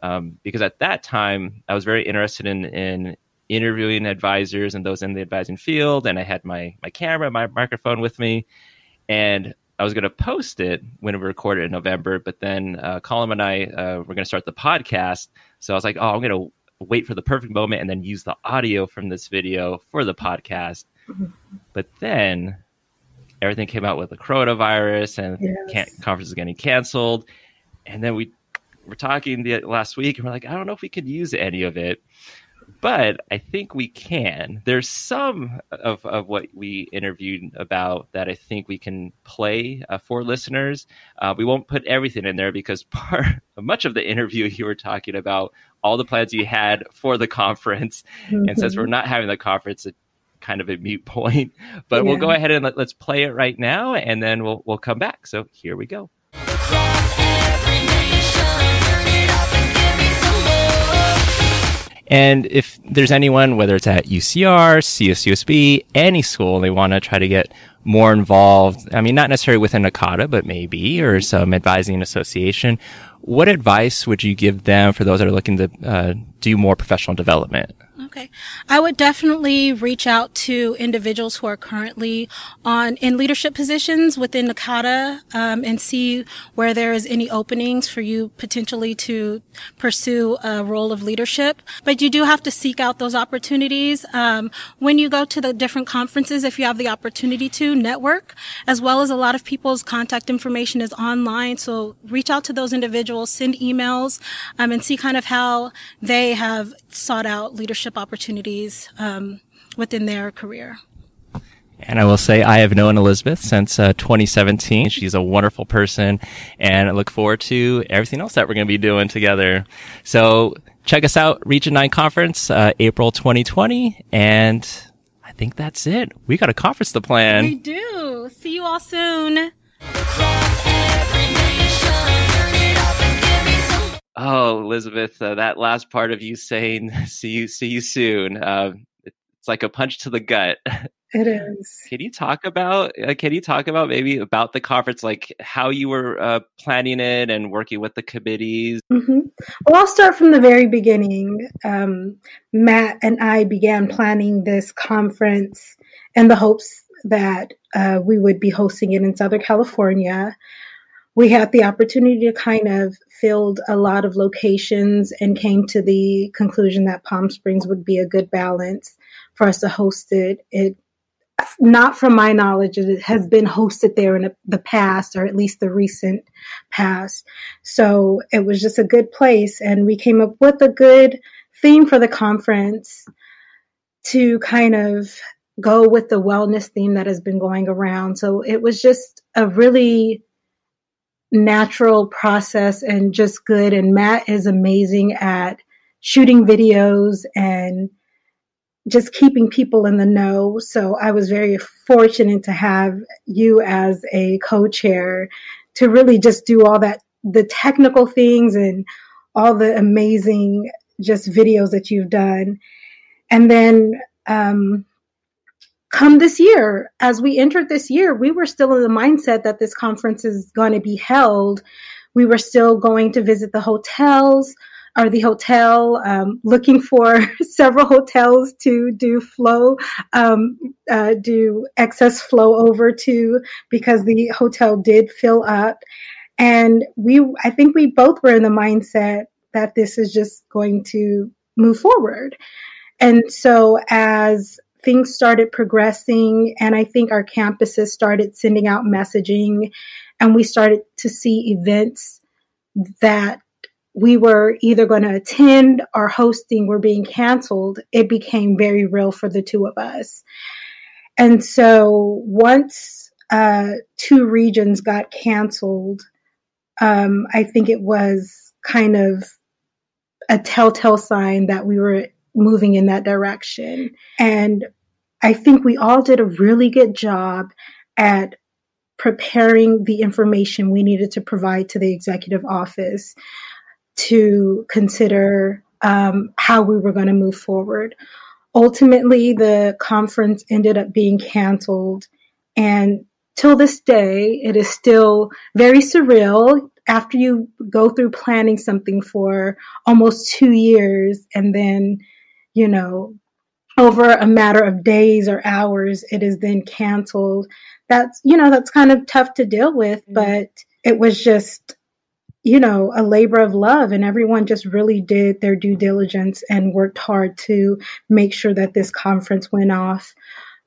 Um, because at that time, I was very interested in, in interviewing advisors and those in the advising field. And I had my, my camera, my microphone with me. And I was going to post it when we recorded in November, but then uh, Colin and I uh, were going to start the podcast. So I was like, oh, I'm going to wait for the perfect moment and then use the audio from this video for the podcast. But then everything came out with the coronavirus and Yes. conference is getting canceled. And then we were talking the last week and we're like, I don't know if we could use any of it but I think we can. There's some of, of what we interviewed about that I think we can play uh, for listeners. Uh, we won't put everything in there because part much of the interview you were talking about all the plans you had for the conference, and since Mhm. we're not having the conference, it's kind of a mute point. But we'll go ahead and let, let's play it right now, and then we'll we'll come back. So here we go. And if there's anyone, whether it's at UCR, CSUSB, any school, they want to try to get more involved. I mean, not necessarily within NACADA, but maybe, or some advising association. What advice would you give them for those that are looking to uh, do more professional development? Okay. I would definitely reach out to individuals who are currently on in leadership positions within NACADA um, and see where there is any openings for you potentially to pursue a role of leadership. But you do have to seek out those opportunities. Um, when you go to the different conferences, if you have the opportunity to network, as well as a lot of people's contact information is online. So reach out to those individuals, send emails, um, and see kind of how they have sought out leadership opportunities um, within their career. And I will say I have known Elizabeth since uh, 2017. She's a wonderful person, and I look forward to everything else that we're going to be doing together. So check us out, Region 9 Conference, uh, April 2020. And I think that's it. We got a conference to plan. We do. See you all soon. Oh, Elizabeth, uh, that last part of you saying "see you, see you soon," uh, it's like a punch to the gut. It is. Can you talk about? Uh, can you talk about maybe about the conference, like how you were uh, planning it and working with the committees? hmm Well, I'll start from the very beginning. Um, Matt and I began planning this conference in the hopes that uh, we would be hosting it in Southern California. We had the opportunity to kind of field a lot of locations and came to the conclusion that Palm Springs would be a good balance for us to host it. It not from my knowledge, it has been hosted there in the past, or at least the recent past. So it was just a good place. And we came up with a good theme for the conference to kind of go with the wellness theme that has been going around. So it was just a really natural process and just good. And Matt is amazing at shooting videos and just keeping people in the know. So I was very fortunate to have you as a co-chair to really just do all that, the technical things and all the amazing just videos that you've done. And then, um, come this year, as we entered this year, we were still in the mindset that this conference is going to be held. We were still going to visit the hotels or the hotel, um, looking for several hotels to do flow, um, uh, do excess flow over to because the hotel did fill up. And we, I think we both were in the mindset that this is just going to move forward. And so as things started progressing, and I think our campuses started sending out messaging, and we started to see events that we were either going to attend or hosting were being canceled, it became very real for the two of us. And so once uh, two regions got canceled, um, I think it was kind of a telltale sign that we were moving in that direction. And I think we all did a really good job at preparing the information we needed to provide to the executive office to consider um, how we were going to move forward. Ultimately, the conference ended up being canceled, and till this day, it is still very surreal after you go through planning something for almost two years and then, you know, over a matter of days or hours, it is then canceled. That's, you know, that's kind of tough to deal with, mm-hmm. but it was just, you know, a labor of love and everyone just really did their due diligence and worked hard to make sure that this conference went off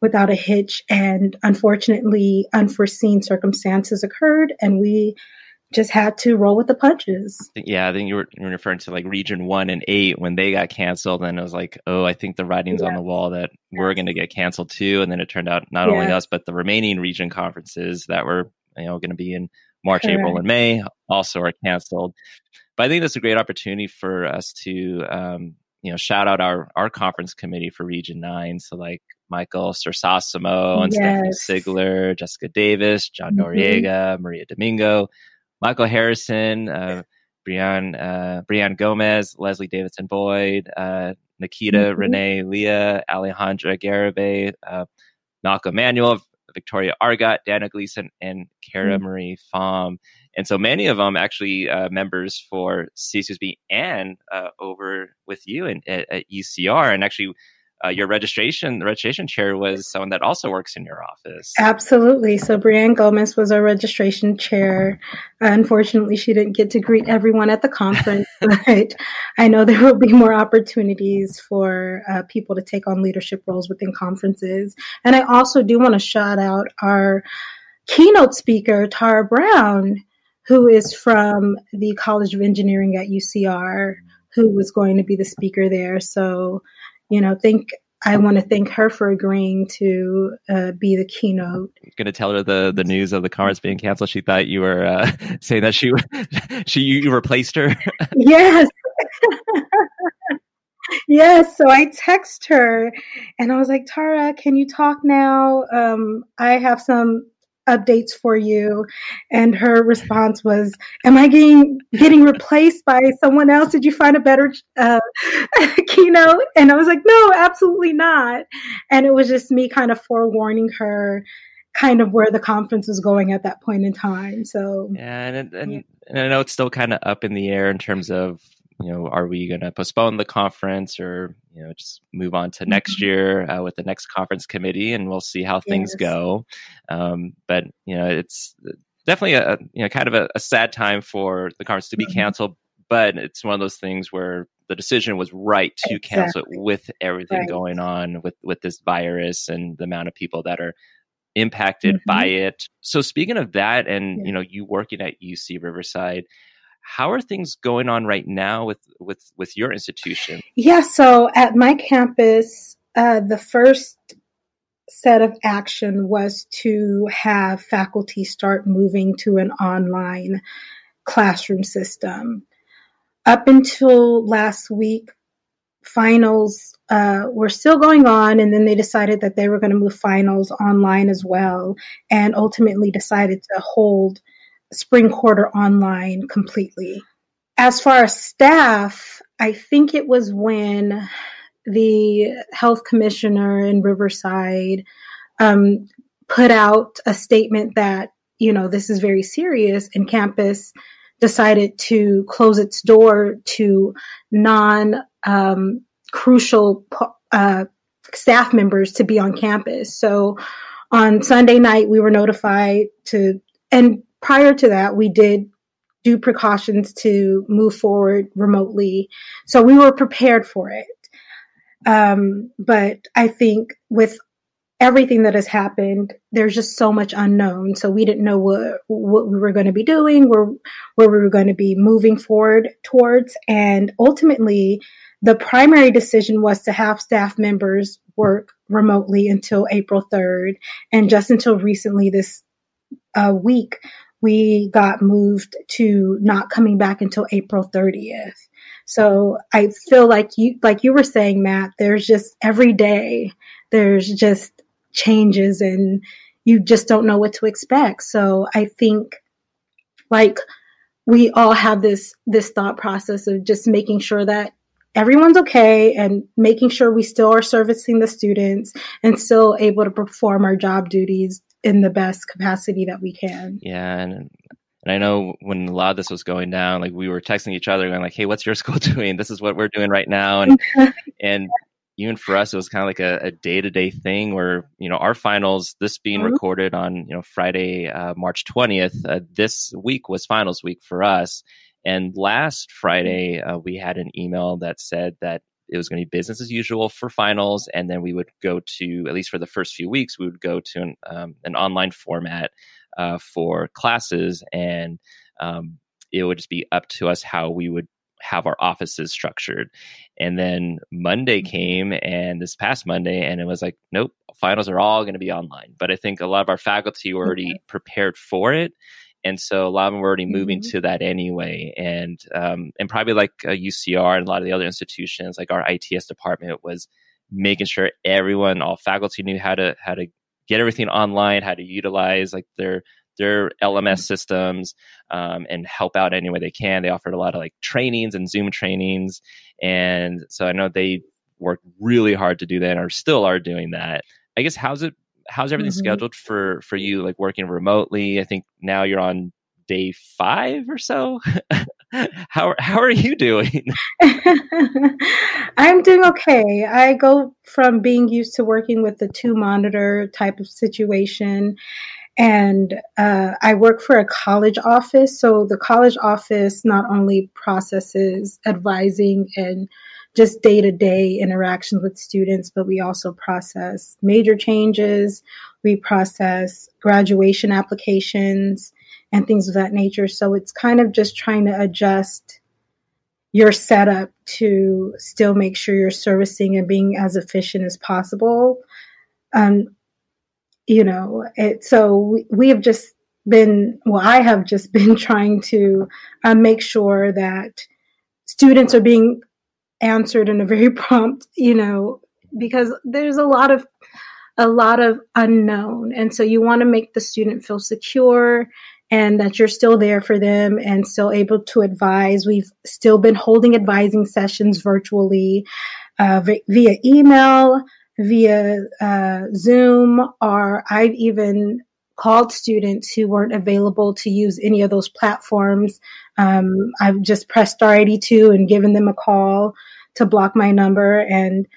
without a hitch. And unfortunately, unforeseen circumstances occurred and we just had to roll with the punches. Yeah, I think you were, you were referring to like Region One and Eight when they got canceled, and it was like, oh, I think the writing's yes. on the wall that yes. we're going to get canceled too. And then it turned out not yes. only us, but the remaining region conferences that were you know going to be in March, Correct. April, and May also are canceled. But I think that's a great opportunity for us to um, you know shout out our our conference committee for Region Nine. So like Michael Sersasimo and Stephanie Sigler, Jessica Davis, John mm-hmm. Noriega, Maria Domingo. Michael Harrison, uh, Brian uh, Brian Gomez, Leslie Davidson Boyd, uh, Nikita mm-hmm. Renee Leah, Alejandra Garibay, uh, Malcolm Manuel, Victoria Argot, Dana Gleason, and Kara mm-hmm. Marie Pham. And so many of them actually uh, members for CCSB and uh, over with you in, at, at UCR. And actually, uh, your registration the registration chair was someone that also works in your office. Absolutely. So Brianne Gomez was our registration chair. Unfortunately, she didn't get to greet everyone at the conference, but I know there will be more opportunities for uh, people to take on leadership roles within conferences. And I also do want to shout out our keynote speaker, Tara Brown, who is from the College of Engineering at UCR, who was going to be the speaker there. So you know, think I want to thank her for agreeing to uh, be the keynote. Going to tell her the the news of the conference being canceled. She thought you were uh, saying that she she you replaced her. yes. yes. So I text her and I was like, Tara, can you talk now? Um, I have some updates for you. And her response was, Am I getting getting replaced by someone else? Did you find a better uh, keynote? And I was like, No, absolutely not. And it was just me kind of forewarning her kind of where the conference was going at that point in time. So yeah, and and, yeah. and I know it's still kind of up in the air in terms of you know, are we going to postpone the conference or, you know, just move on to next mm-hmm. year uh, with the next conference committee and we'll see how things yes. go. Um, but, you know, it's definitely a, you know, kind of a, a sad time for the conference to be mm-hmm. canceled, but it's one of those things where the decision was right to exactly. cancel it with everything right. going on with, with this virus and the amount of people that are impacted mm-hmm. by it. So speaking of that and, yeah. you know, you working at UC Riverside, how are things going on right now with with with your institution? Yeah, so at my campus, uh, the first set of action was to have faculty start moving to an online classroom system. Up until last week, finals uh, were still going on, and then they decided that they were going to move finals online as well, and ultimately decided to hold spring quarter online completely. As far as staff, I think it was when the health commissioner in Riverside um, put out a statement that, you know, this is very serious, and campus decided to close its door to non um, crucial uh, staff members to be on campus. So on Sunday night, we were notified to, and prior to that, we did do precautions to move forward remotely. So we were prepared for it. Um, but I think with everything that has happened, there's just so much unknown. So we didn't know what what we were going to be doing, where where we were going to be moving forward towards, and ultimately, the primary decision was to have staff members work remotely until April 3rd, and just until recently this uh, week, we got moved to not coming back until April 30th. So I feel like you, like you were saying, Matt, there's just every day, there's just changes and you just don't know what to expect. So I think like we all have this this thought process of just making sure that everyone's okay and making sure we still are servicing the students and still able to perform our job duties in the best capacity that we can. Yeah, and and I know when a lot of this was going down, like we were texting each other, going like, "Hey, what's your school doing? This is what we're doing right now." And and even for us, it was kind of like a day to day thing where, you know, our finals, this being mm-hmm. recorded on, you know, Friday, uh, March 20th, uh, this week was finals week for us. And last Friday, uh, we had an email that said that it was going to be business as usual for finals. And then we would go to, at least for the first few weeks, we would go to an, um, an online format uh, for classes. And um, it would just be up to us how we would have our offices structured. And then Monday mm-hmm. came and this past Monday, and it was like, nope, finals are all going to be online. But I think a lot of our faculty were already okay. prepared for it. And so a lot of them were already moving mm-hmm. to that anyway. And, um, and probably like a UCR and a lot of the other institutions, like our ITS department was making sure everyone, all faculty knew how to, how to get everything online, how to utilize like their their LMS mm-hmm. systems um, and help out any way they can. They offered a lot of like trainings and Zoom trainings, and so I know they worked really hard to do that, and are still are doing that. I guess how's it? How's everything mm-hmm. scheduled for for you? Like working remotely. I think now you're on day five or so. how how are you doing? I'm doing okay. I go from being used to working with the two monitor type of situation and uh, I work for a college office. So the college office not only processes advising and just day to day interactions with students, but we also process major changes. We process graduation applications and things of that nature. So it's kind of just trying to adjust your setup to still make sure you're servicing and being as efficient as possible. Um, you know, it, so we, we have just been, well, I have just been trying to uh, make sure that students are being answered in a very prompt, you know, because there's a lot of, a lot of unknown. And so you want to make the student feel secure and that you're still there for them and still able to advise. We've still been holding advising sessions virtually uh, via email, via uh, Zoom, or I've even called students who weren't available to use any of those platforms. Um, I've just pressed star 82 and given them a call to block my number and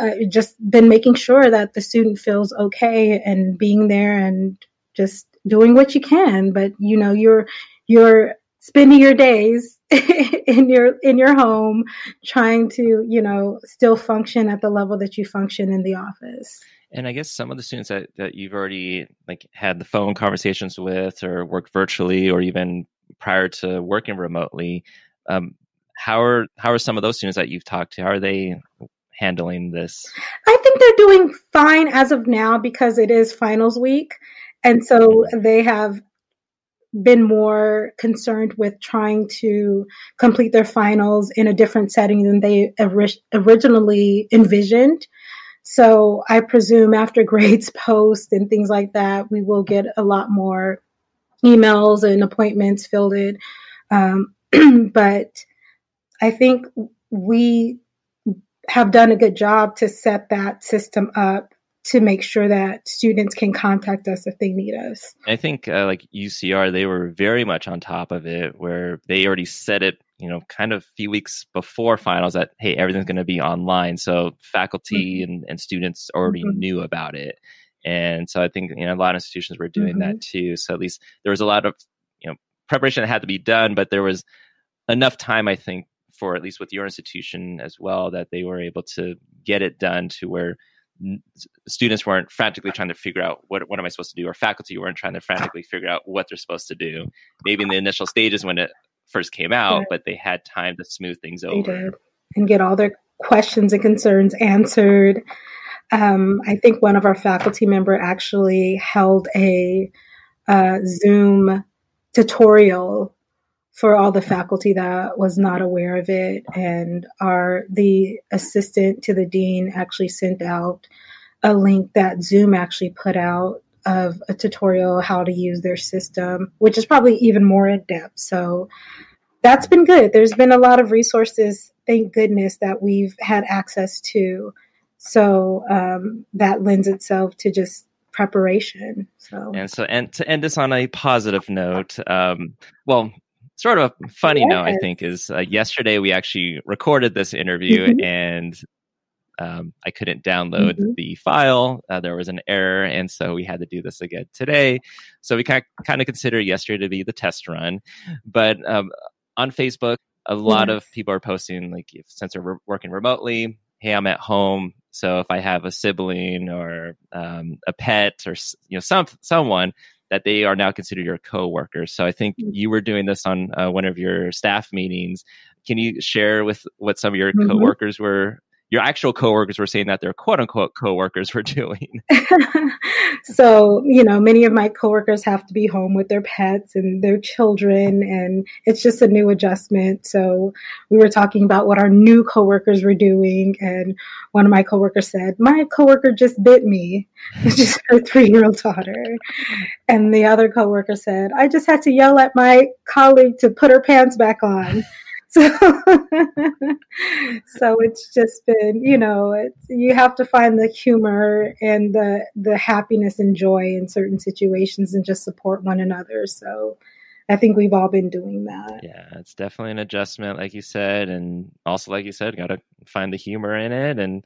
uh, just been making sure that the student feels okay and being there and just doing what you can. But you know, you're you're spending your days in your in your home trying to you know still function at the level that you function in the office and i guess some of the students that, that you've already like had the phone conversations with or worked virtually or even prior to working remotely um, how are how are some of those students that you've talked to how are they handling this i think they're doing fine as of now because it is finals week and so mm-hmm. they have been more concerned with trying to complete their finals in a different setting than they originally envisioned. So I presume after grades post and things like that, we will get a lot more emails and appointments filled in. Um, but I think we have done a good job to set that system up to make sure that students can contact us if they need us. I think uh, like UCR, they were very much on top of it, where they already said it, you know, kind of a few weeks before finals that hey, everything's going to be online. So faculty mm-hmm. and, and students already mm-hmm. knew about it, and so I think you know a lot of institutions were doing mm-hmm. that too. So at least there was a lot of you know preparation that had to be done, but there was enough time, I think, for at least with your institution as well that they were able to get it done to where students weren't frantically trying to figure out what what am I supposed to do, or faculty weren't trying to frantically figure out what they're supposed to do. Maybe in the initial stages when it first came out, but they had time to smooth things over. They did. And get all their questions and concerns answered. Um, I think one of our faculty member actually held a uh, Zoom tutorial for all the faculty that was not aware of it, and our the assistant to the dean actually sent out a link that Zoom actually put out of a tutorial how to use their system, which is probably even more in depth. So that's been good. There's been a lot of resources, thank goodness, that we've had access to. So um, that lends itself to just preparation. So and so and to end this on a positive note, um, well, sort of a funny yes. note, I think, is uh, yesterday we actually recorded this interview mm-hmm. and um, I couldn't download mm-hmm. the file. Uh, there was an error, and so we had to do this again today. So we kind of, kind of consider yesterday to be the test run, but um, on Facebook, a lot yes. of people are posting like if, since they're re- working remotely, hey, I'm at home. So if I have a sibling or um, a pet or you know some someone that they are now considered your coworker. So I think mm-hmm. you were doing this on uh, one of your staff meetings. Can you share with what some of your mm-hmm. coworkers were your actual coworkers were saying that their quote unquote coworkers were doing. so, you know, many of my coworkers have to be home with their pets and their children, and it's just a new adjustment. So, we were talking about what our new coworkers were doing, and one of my coworkers said, My coworker just bit me, which is her three year old daughter. And the other coworker said, I just had to yell at my colleague to put her pants back on. So, so it's just been, you know, it's, you have to find the humor and the the happiness and joy in certain situations, and just support one another. So, I think we've all been doing that. Yeah, it's definitely an adjustment, like you said, and also, like you said, got to find the humor in it, and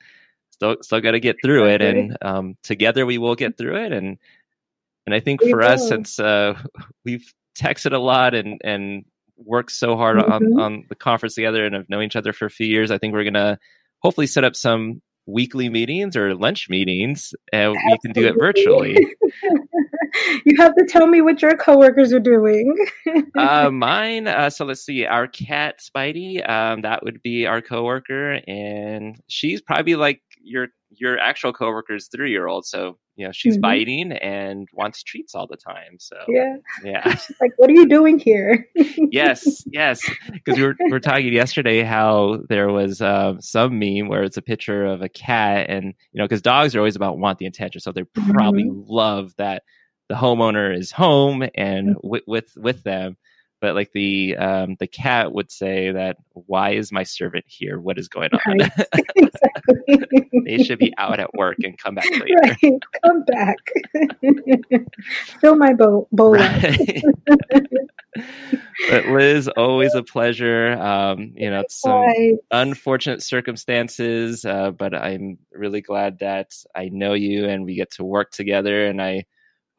still, still got to get through it. And um, together, we will get through it. And and I think we for will. us, since uh, we've texted a lot and and worked so hard mm-hmm. on, on the conference together and have known each other for a few years. I think we're going to hopefully set up some weekly meetings or lunch meetings and Absolutely. we can do it virtually. you have to tell me what your coworkers are doing. uh, mine, uh, so let's see, our cat Spidey, um, that would be our coworker, and she's probably like your your actual coworker's three year old. So you know she's mm-hmm. biting and wants treats all the time so yeah yeah she's like what are you doing here yes yes because we were, we were talking yesterday how there was uh, some meme where it's a picture of a cat and you know because dogs are always about want the attention so they probably mm-hmm. love that the homeowner is home and mm-hmm. with, with with them but like the um, the cat would say that why is my servant here what is going on right. exactly. they should be out at work and come back later right. come back fill my bowl, bowl right. but liz always a pleasure um, you know it's some unfortunate circumstances uh, but i'm really glad that i know you and we get to work together and i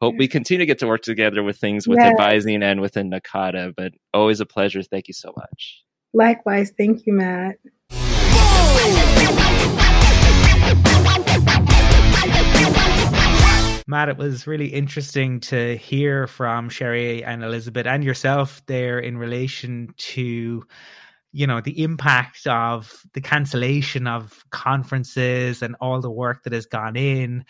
hope we continue to get to work together with things with yes. advising and within NACADA. But always a pleasure. Thank you so much. Likewise. Thank you, Matt. Matt, it was really interesting to hear from Sherry and Elizabeth and yourself there in relation to you know the impact of the cancellation of conferences and all the work that has gone in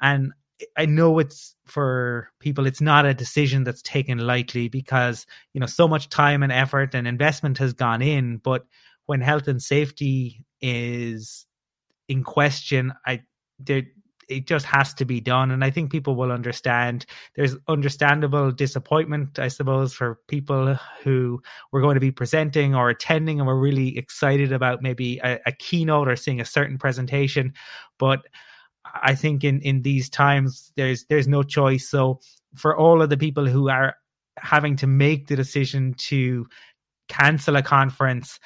and I know it's for people, it's not a decision that's taken lightly because, you know, so much time and effort and investment has gone in. But when health and safety is in question, I, there, it just has to be done. And I think people will understand. There's understandable disappointment, I suppose, for people who were going to be presenting or attending and were really excited about maybe a, a keynote or seeing a certain presentation. But I think in in these times there's there's no choice. So for all of the people who are having to make the decision to cancel a conference,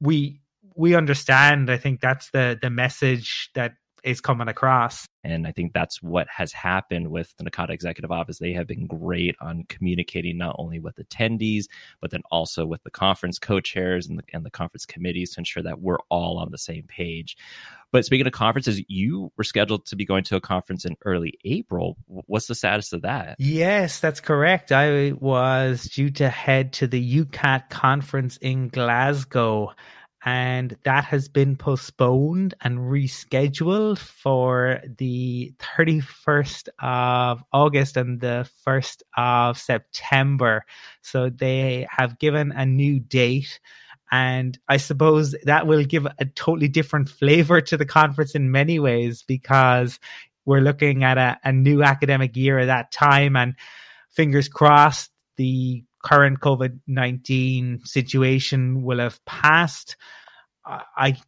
we we understand. I think that's the the message that is coming across. And I think that's what has happened with the NACADA Executive Office. They have been great on communicating not only with attendees, but then also with the conference co-chairs and the, and the conference committees to ensure that we're all on the same page. But speaking of conferences, you were scheduled to be going to a conference in early April. What's the status of that? Yes, that's correct. I was due to head to the UKAT conference in Glasgow and that has been postponed and rescheduled for the 31st of August and the 1st of September. So they have given a new date. And I suppose that will give a totally different flavor to the conference in many ways because we're looking at a, a new academic year at that time. And fingers crossed, the current COVID 19 situation will have passed. I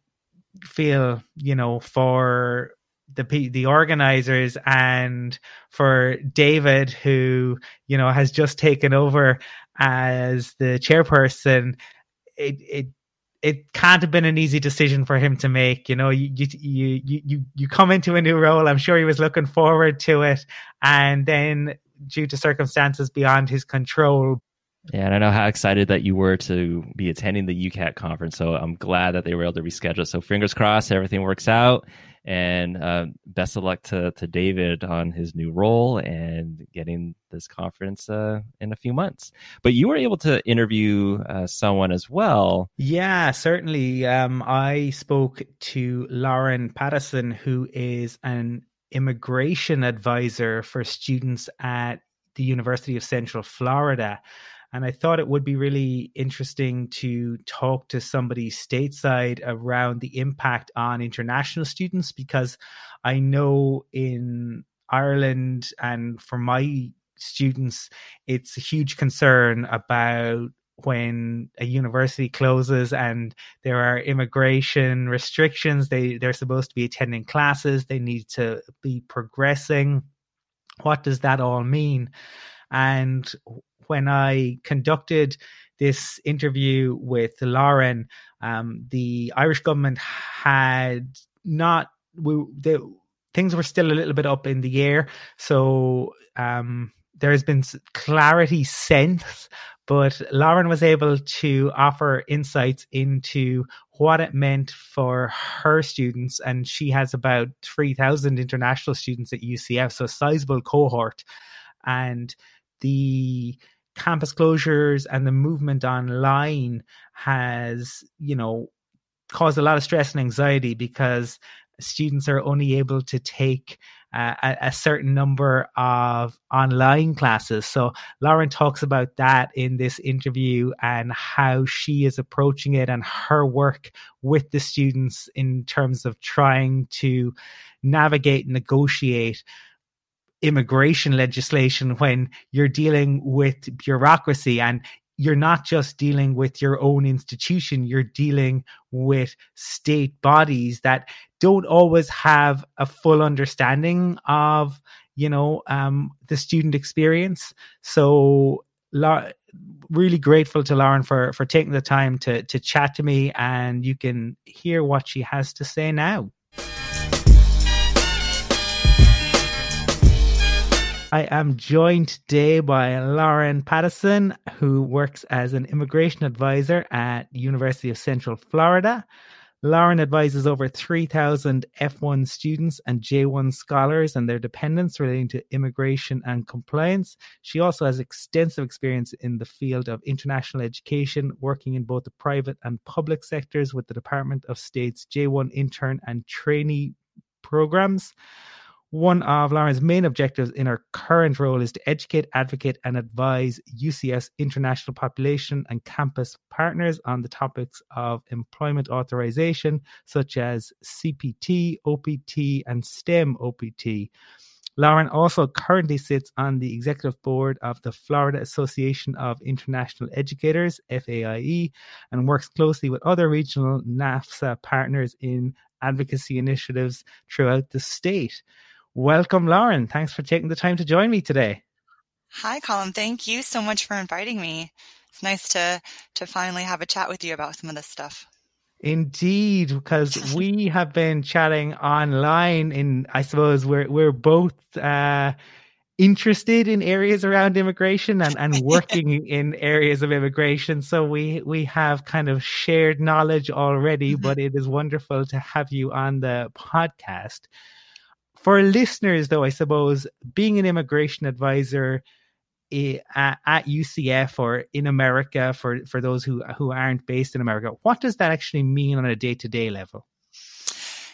feel, you know, for the the organizers and for David, who you know has just taken over as the chairperson, it it it can't have been an easy decision for him to make. You know, you you you you you come into a new role. I'm sure he was looking forward to it, and then due to circumstances beyond his control, yeah, and I know how excited that you were to be attending the UKAT conference. So I'm glad that they were able to reschedule. So fingers crossed, everything works out. And uh, best of luck to, to David on his new role and getting this conference uh, in a few months. But you were able to interview uh, someone as well. Yeah, certainly. Um, I spoke to Lauren Patterson, who is an immigration advisor for students at the University of Central Florida. And I thought it would be really interesting to talk to somebody stateside around the impact on international students because I know in Ireland and for my students, it's a huge concern about when a university closes and there are immigration restrictions. They they're supposed to be attending classes. They need to be progressing. What does that all mean? And when I conducted this interview with Lauren, um, the Irish government had not we, things were still a little bit up in the air. So um, there has been clarity since, but Lauren was able to offer insights into what it meant for her students. And she has about 3,000 international students at UCF, so a sizable cohort. And the campus closures and the movement online has, you know, caused a lot of stress and anxiety because students are only able to take uh, a, a, certain number of online classes. So Lauren talks about that in this interview and how she is approaching it and her work with the students in terms of trying to navigate, negotiate immigration legislation when you're dealing with bureaucracy and you're not just dealing with your own institution, you're dealing with state bodies that don't always have a full understanding of, you know, um, the student experience. So, La- really grateful to Lauren for for taking the time to to chat to me, and you can hear what she has to say now. I am joined today by Lauren Patterson, who works as an immigration advisor at University of Central Florida. Lauren advises over 3,000 F1 students and J1 scholars and their dependents relating to immigration and compliance. She also has extensive experience in the field of international education, working in both the private and public sectors with the Department of State's J1 intern and trainee programs. One of Lauren's main objectives in her current role is to educate, advocate, and advise UCF's international population and campus partners on the topics of employment authorization, such as CPT, OPT, and STEM OPT. Lauren also currently sits on the executive board of the Florida Association of International Educators, FAIE, and works closely with other regional NAFSA partners in advocacy initiatives throughout the state. Welcome, Lauren. Thanks for taking the time to join me today. Hi, Colin. Thank you so much for inviting me. It's nice to to finally have a chat with you about some of this stuff. Indeed, because we have been chatting online in I suppose we're we're both uh interested in areas around immigration and, and working in areas of immigration. So we we have kind of shared knowledge already, mm-hmm. but it is wonderful to have you on the podcast. For listeners though, I suppose being an immigration advisor at, at UCF or in America for, for those who, who aren't based in America, what does that actually mean on a day to day level?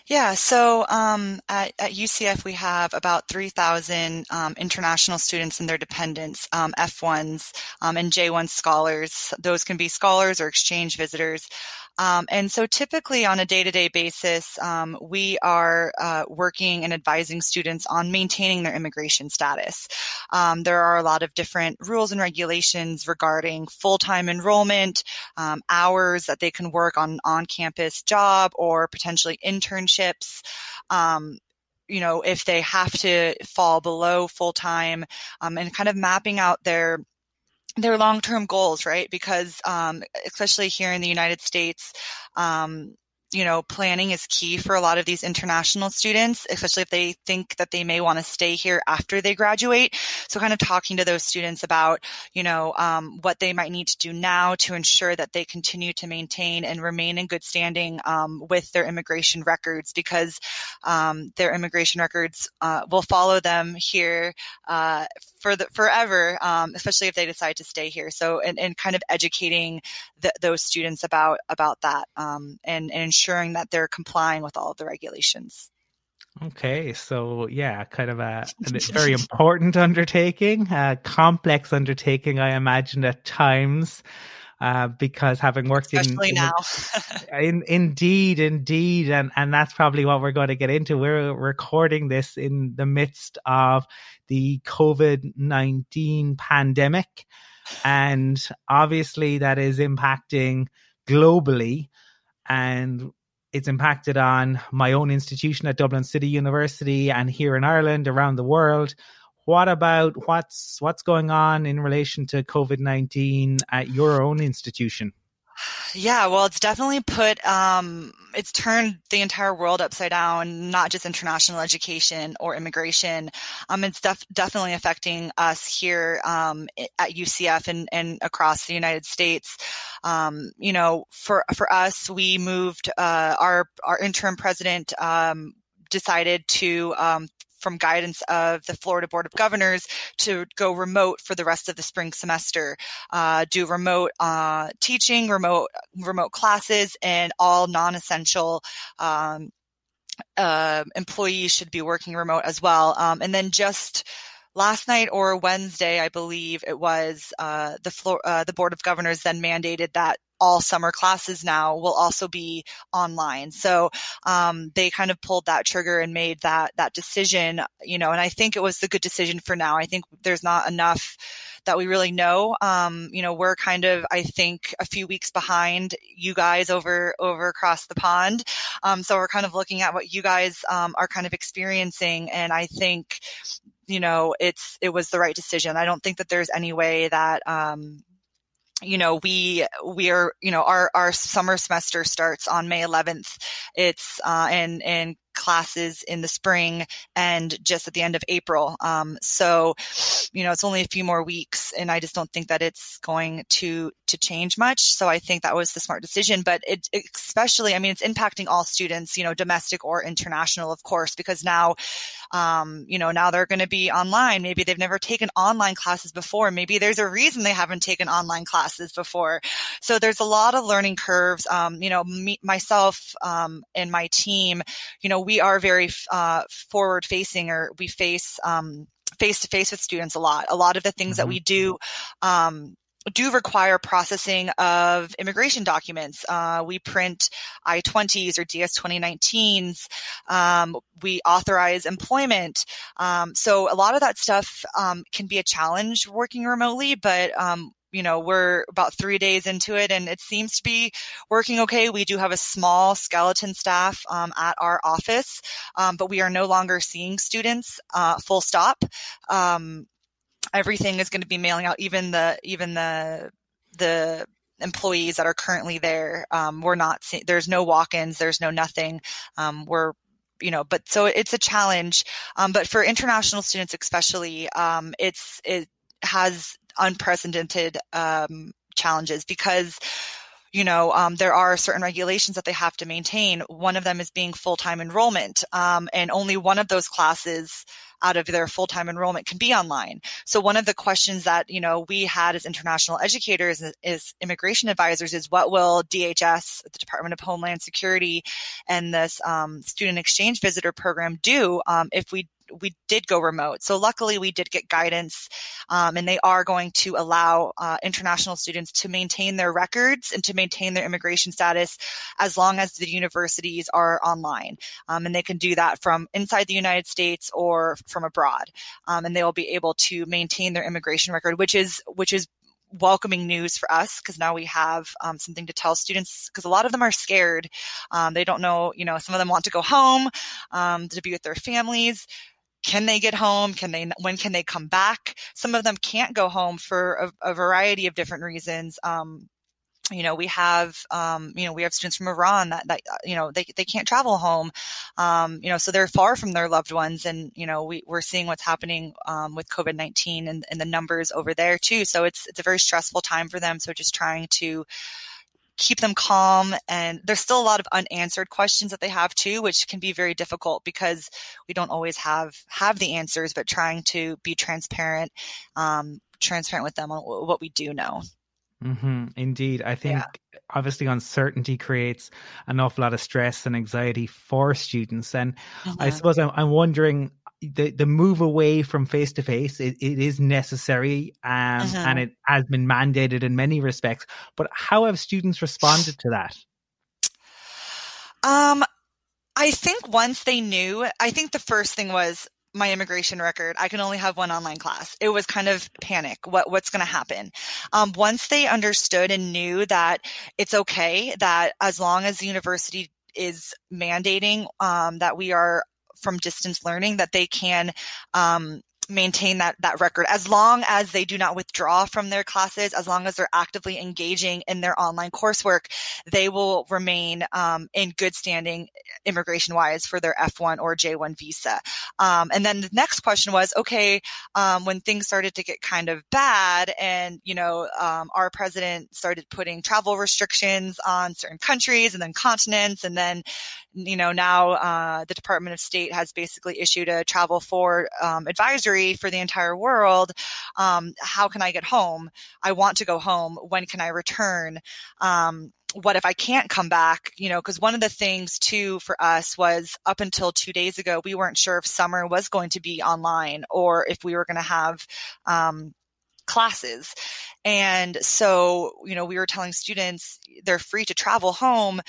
Yeah, so um, at, at, UCF we have about 3,000 um, international students and their dependents, um, F1s um, and J1 scholars. Those can be scholars or exchange visitors. Um, and so typically on a day-to-day basis, um, we are uh, working and advising students on maintaining their immigration status. Um, there are a lot of different rules and regulations regarding full-time enrollment, um, hours that they can work on on-campus job or potentially internships um, you know, if they have to fall below full time, um, and kind of mapping out their their long-term goals, right? Because um, especially here in the United States, um, you know, planning is key for a lot of these international students, especially if they think that they may want to stay here after they graduate. So kind of talking to those students about, you know, um, what they might need to do now to ensure that they continue to maintain and remain in good standing um, with their immigration records because um, their immigration records uh, will follow them here uh, for the forever, um, especially if they decide to stay here. So, and, and kind of educating the, those students about about that um, and, and ensuring that they're complying with all of the regulations. Okay, so yeah, kind of a, a very important undertaking, a complex undertaking, I imagine at times. Uh, because having worked Especially in, now. in, indeed, indeed, and and that's probably what we're going to get into. We're recording this in the midst of the COVID nineteen pandemic, and obviously that is impacting globally, and it's impacted on my own institution at Dublin City University and here in Ireland, around the world what about what's what's going on in relation to COVID nineteen at your own institution? Yeah, well, it's definitely put, um, it's turned the entire world upside down, not just international education or immigration. Um, it's def- definitely affecting us here, um, at UCF and, and across the United States. Um, you know, for, for us, we moved, uh, our, our interim president, um, decided to um, from guidance of the Florida Board of Governors to go remote for the rest of the spring semester, uh, do remote uh, teaching, remote remote classes, and all non-essential. Um, uh, employees should be working remote as well. Um, and then just last night or Wednesday, I believe it was, uh, the floor, uh, the board of governors then mandated that all summer classes now will also be online. So um, they kind of pulled that trigger and made that that decision, you know. And I think it was the good decision for now. I think there's not enough that we really know. Um, you know, we're kind of, I think, a few weeks behind you guys over over across the pond. Um, so we're kind of looking at what you guys um, are kind of experiencing, and I think, you know, it's it was the right decision. I don't think that there's any way that um, you know we we are you know our our summer semester starts on may 11th it's uh and and classes in the spring and just at the end of April. Um, so, you know, it's only a few more weeks, and I just don't think that it's going to to change much. So I think that was the smart decision. But it especially, I mean, it's impacting all students, you know, domestic or international, of course, because now, um, you know, now they're going to be online. Maybe they've never taken online classes before. Maybe there's a reason they haven't taken online classes before. So there's a lot of learning curves. Um, you know, me, myself um, and my team, you know, we are very uh, forward facing or we face um face to face with students a lot. A lot of the things mm-hmm. that we do um, do require processing of immigration documents. Uh, we print I-20s or DS 2019s. Um, we authorize employment. Um, so a lot of that stuff um, can be a challenge working remotely, but um, you know, we're about three days into it and it seems to be working okay. We do have a small skeleton staff um, at our office, um, but we are no longer seeing students uh, full stop. Um, everything is going to be mailing out, even the, even the, the employees that are currently there. Um, we're not, there's no walk-ins, there's no nothing. Um, we're, you know, but so it's a challenge. Um, but for international students, especially, um, it's, it has unprecedented, um, challenges because you know, um, there are certain regulations that they have to maintain. One of them is being full-time enrollment, um, and only one of those classes out of their full-time enrollment can be online. So one of the questions that, you know, we had as international educators is immigration advisors is what will DHS, the Department of Homeland Security and this um, student exchange visitor program do um, if we we did go remote. So luckily we did get guidance, um, and they are going to allow uh, international students to maintain their records and to maintain their immigration status as long as the universities are online. Um, and they can do that from inside the United States or from abroad. Um, and they will be able to maintain their immigration record, which is, which is welcoming news for us because now we have um, something to tell students because a lot of them are scared. Um, they don't know, you know, some of them want to go home um, to be with their families can they get home? Can they, when can they come back? Some of them can't go home for a, a variety of different reasons. Um, you know, we have, um, you know, we have students from Iran that, that, you know, they, they can't travel home. Um, you know, so they're far from their loved ones. And, you know, we, we're seeing what's happening, um, with COVID-19 and, and the numbers over there too. So it's, it's a very stressful time for them. So just trying to, keep them calm. And there's still a lot of unanswered questions that they have too, which can be very difficult because we don't always have, have the answers, but trying to be transparent, um, transparent with them on what we do know. Mm-hmm. Indeed. I think yeah. obviously uncertainty creates an awful lot of stress and anxiety for students. And mm-hmm. I suppose I'm, I'm, wondering the the move away from face to face it is necessary um, uh-huh. and it has been mandated in many respects. But how have students responded to that? Um i think once they knew i think the first thing was my immigration record. I can only have one online class. It was kind of panic. What what's going to happen? Um, once they understood and knew that it's okay that as long as the university is mandating um, that we are from distance learning that they can um, maintain that that record. As long as they do not withdraw from their classes as long as they're actively engaging in their online coursework they will remain um, in good standing immigration wise for their f1 or j1 visa. Um, and then the next question was okay um, when things started to get kind of bad and you know um, our president started putting travel restrictions on certain countries and then continents and then you know now uh, the department of state has basically issued a travel for um, advisory for the entire world. Um, how can I get home? I want to go home. When can I return? Um, what if I can't come back? You know, because one of the things too for us was up until two days ago, we weren't sure if summer was going to be online or if we were going to have, um, classes. And so, you know, we were telling students they're free to travel home,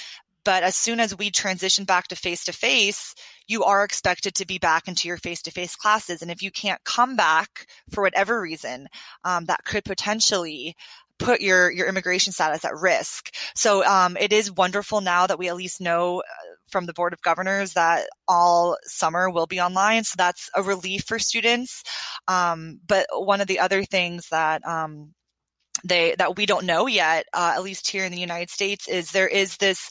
but as soon as we transition back to face to face, you are expected to be back into your face to face classes. And if you can't come back for whatever reason, um, that could potentially put your your immigration status at risk. So um, it is wonderful now that we at least know uh, from the board of governors that all summer will be online. So that's a relief for students. Um, but one of the other things that um, they that we don't know yet, uh, at least here in the United States, is there is this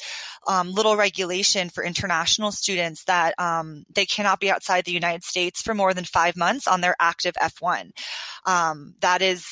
um, little regulation for international students that um, they cannot be outside the United States for more than five months on their active F1. Um, that is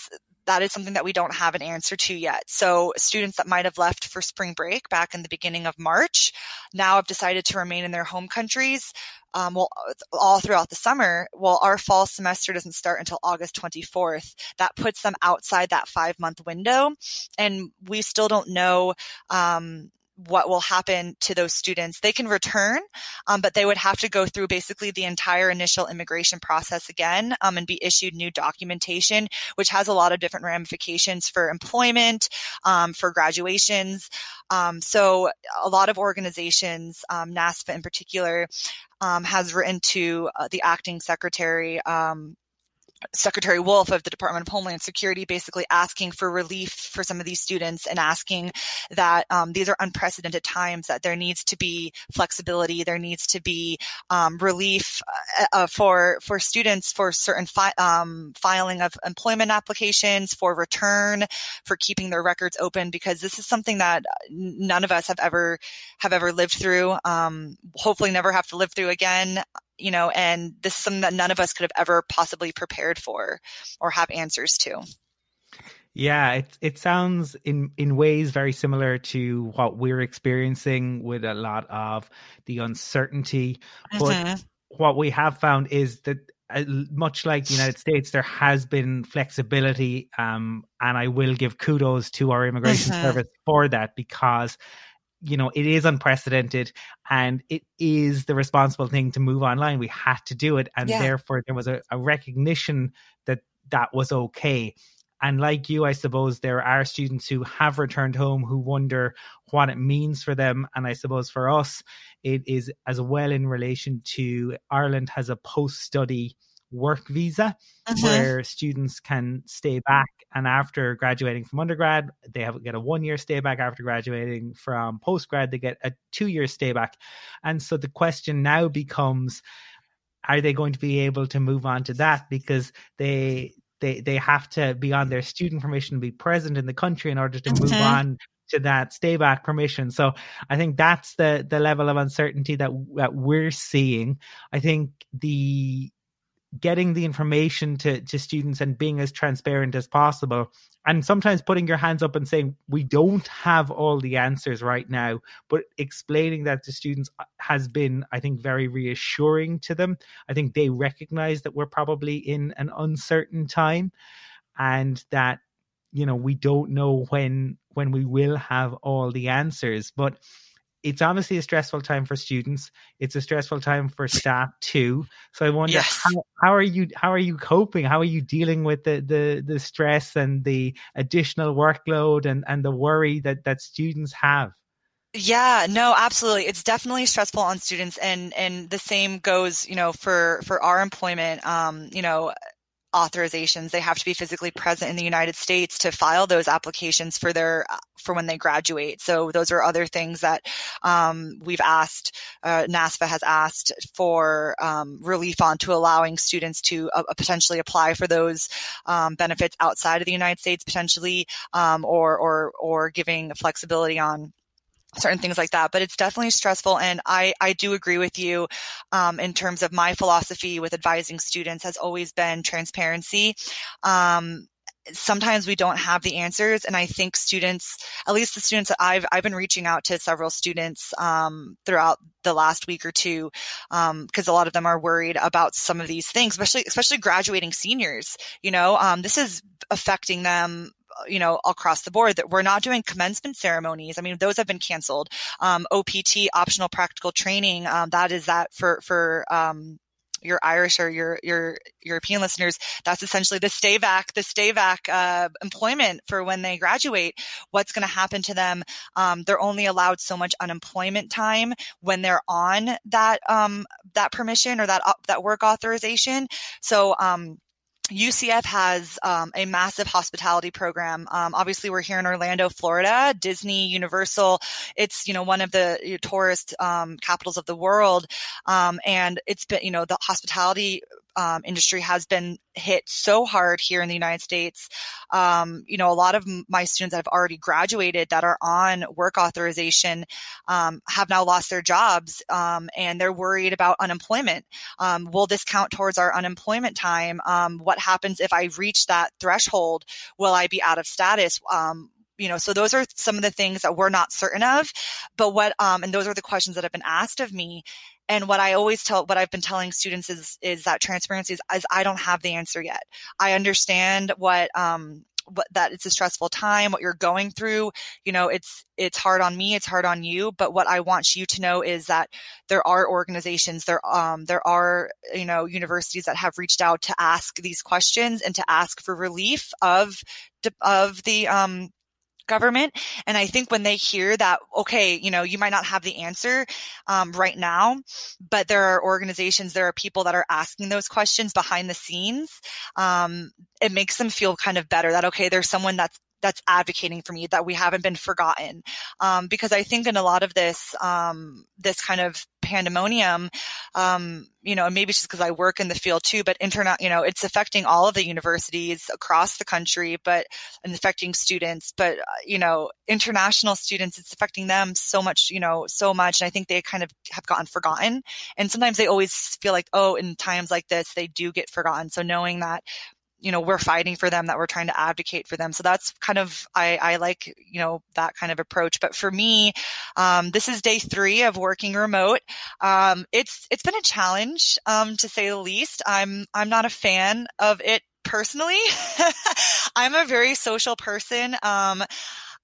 that is something that we don't have an answer to yet. So students that might have left for spring break back in the beginning of March now have decided to remain in their home countries um, well, all throughout the summer. Well, our fall semester doesn't start until August 24th. That puts them outside that five month window. And we still don't know, um, what will happen to those students. They can return, um, but they would have to go through basically the entire initial immigration process again um, and be issued new documentation, which has a lot of different ramifications for employment, um, for graduations. Um, so a lot of organizations, um, NAFSA in particular, um, has written to uh, the acting secretary Secretary Wolf of the Department of Homeland Security basically asking for relief for some of these students and asking that um, these are unprecedented times, that there needs to be flexibility, there needs to be um, relief uh, uh, for for students for certain fi- um, filing of employment applications, for return, for keeping their records open, because this is something that none of us have ever have ever lived through. Um, hopefully, never have to live through again you know, and this is something that none of us could have ever possibly prepared for or have answers to. Yeah, it it sounds in in ways very similar to what we're experiencing with a lot of the uncertainty. Mm-hmm. But what we have found is that uh, much like the United States, there has been flexibility, um, and I will give kudos to our immigration mm-hmm. service for that because you know, it is unprecedented and it is the responsible thing to move online. We had to do it. And yeah. therefore, there was a, a recognition that that was okay. And like you, I suppose there are students who have returned home who wonder what it means for them. And I suppose for us, it is as well in relation to Ireland has a post study work visa uh-huh. where students can stay back and after graduating from undergrad they have get a one year stay back. After graduating from postgrad they get a two year stay back. And so the question now becomes are they going to be able to move on to that? Because they they they have to be on their student permission to be present in the country in order to uh-huh. move on to that stay back permission. So i think that's the the level of uncertainty that that we're seeing. I think the getting the information to, to students and being as transparent as possible. And sometimes putting your hands up and saying we don't have all the answers right now but explaining that to students uh, has been i think very reassuring to them. I think they recognize that we're probably in an uncertain time and that you know we don't know when when we will have all the answers. But it's obviously a stressful time for students. It's a stressful time for staff too. So I wonder yes. how, how are you how are you coping? How are you dealing with the the the stress and the additional workload and and the worry that that students have? Yeah, no, absolutely. It's definitely stressful on students and and the same goes, you know, for for our employment. Um, you know, authorizations. They have to be physically present in the United States to file those applications for their for when they graduate. So those are other things that um, we've asked. Uh, NAFSA has asked for um, relief on to allowing students to uh, potentially apply for those um, benefits outside of the United States, potentially, um, or or or giving flexibility on certain things like that but it's definitely stressful and i i do agree with you um, in terms of my philosophy with advising students has always been transparency. Um, sometimes we don't have the answers and i think students at least the students that i've i've been reaching out to several students um, throughout the last week or two because um, a lot of them are worried about some of these things especially especially graduating seniors you know? Um, this is affecting them you know, across the board that we're not doing commencement ceremonies. I mean, those have been canceled. Um, OPT, optional practical training, um, that is that for, for, um, your Irish or your your European listeners, that's essentially the stay back, the stay back uh, employment for when they graduate. What's going to happen to them? Um, they're only allowed so much unemployment time when they're on that um, that permission or that uh, that work authorization. So um, UCF has um, a massive hospitality program. Um, obviously, we're here in Orlando, Florida. Disney, Universal, it's you know one of the tourist um, capitals of the world, um, and it's been you know the hospitality um, industry has been hit so hard here in the United States. Um, you know, a lot of my students that have already graduated that are on work authorization um, have now lost their jobs um, and they're worried about unemployment. Um, will this count towards our unemployment time? Um, what happens if I reach that threshold? Will I be out of status? you know, so those are some of the things that we're not certain of. But what, um, and those are the questions that have been asked of me. And what I always tell, what I've been telling students is, is that transparency is, is I don't have the answer yet. I understand what, um, what that it's a stressful time, what you're going through. You know, it's, it's hard on me. It's hard on you. But what I want you to know is that there are organizations, there, um, there are, you know, universities that have reached out to ask these questions and to ask for relief of, of the, um, government. And I think when they hear that, okay, you know, you might not have the answer um, right now, but there are organizations, there are people that are asking those questions behind the scenes. Um, it makes them feel kind of better that okay, there's someone that's that's advocating for me that we haven't been forgotten. Um, because i think in a lot of this um, this kind of pandemonium um, you know maybe it's just because i work in the field too but internet you know it's affecting all of the universities across the country but and affecting students but uh, you know international students it's affecting them so much you know so much and i think they kind of have gotten forgotten. And sometimes they always feel like oh in times like this they do get forgotten. So knowing that you know we're fighting for them that we're trying to advocate for them. So that's kind of i i like you know that kind of approach. But for me um, this is day three of working remote. Um, it's it's been a challenge um, to say the least. I'm i'm not a fan of it personally. I'm a very social person. Um,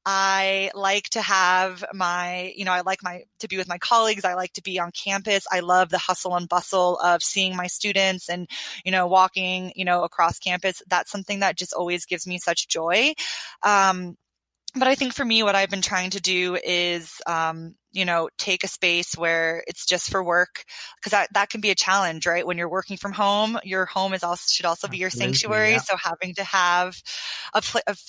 I like to have my, you know, I like my, to be with my colleagues. I like to be on campus. I love the hustle and bustle of seeing my students and, you know, walking, you know, across campus. That's something that just always gives me such joy. Um, but I think for me, what I've been trying to do is, um, you know, take a space where it's just for work because that, that can be a challenge, right? When you're working from home, your home is also should also be your sanctuary. Yeah. So having to have a,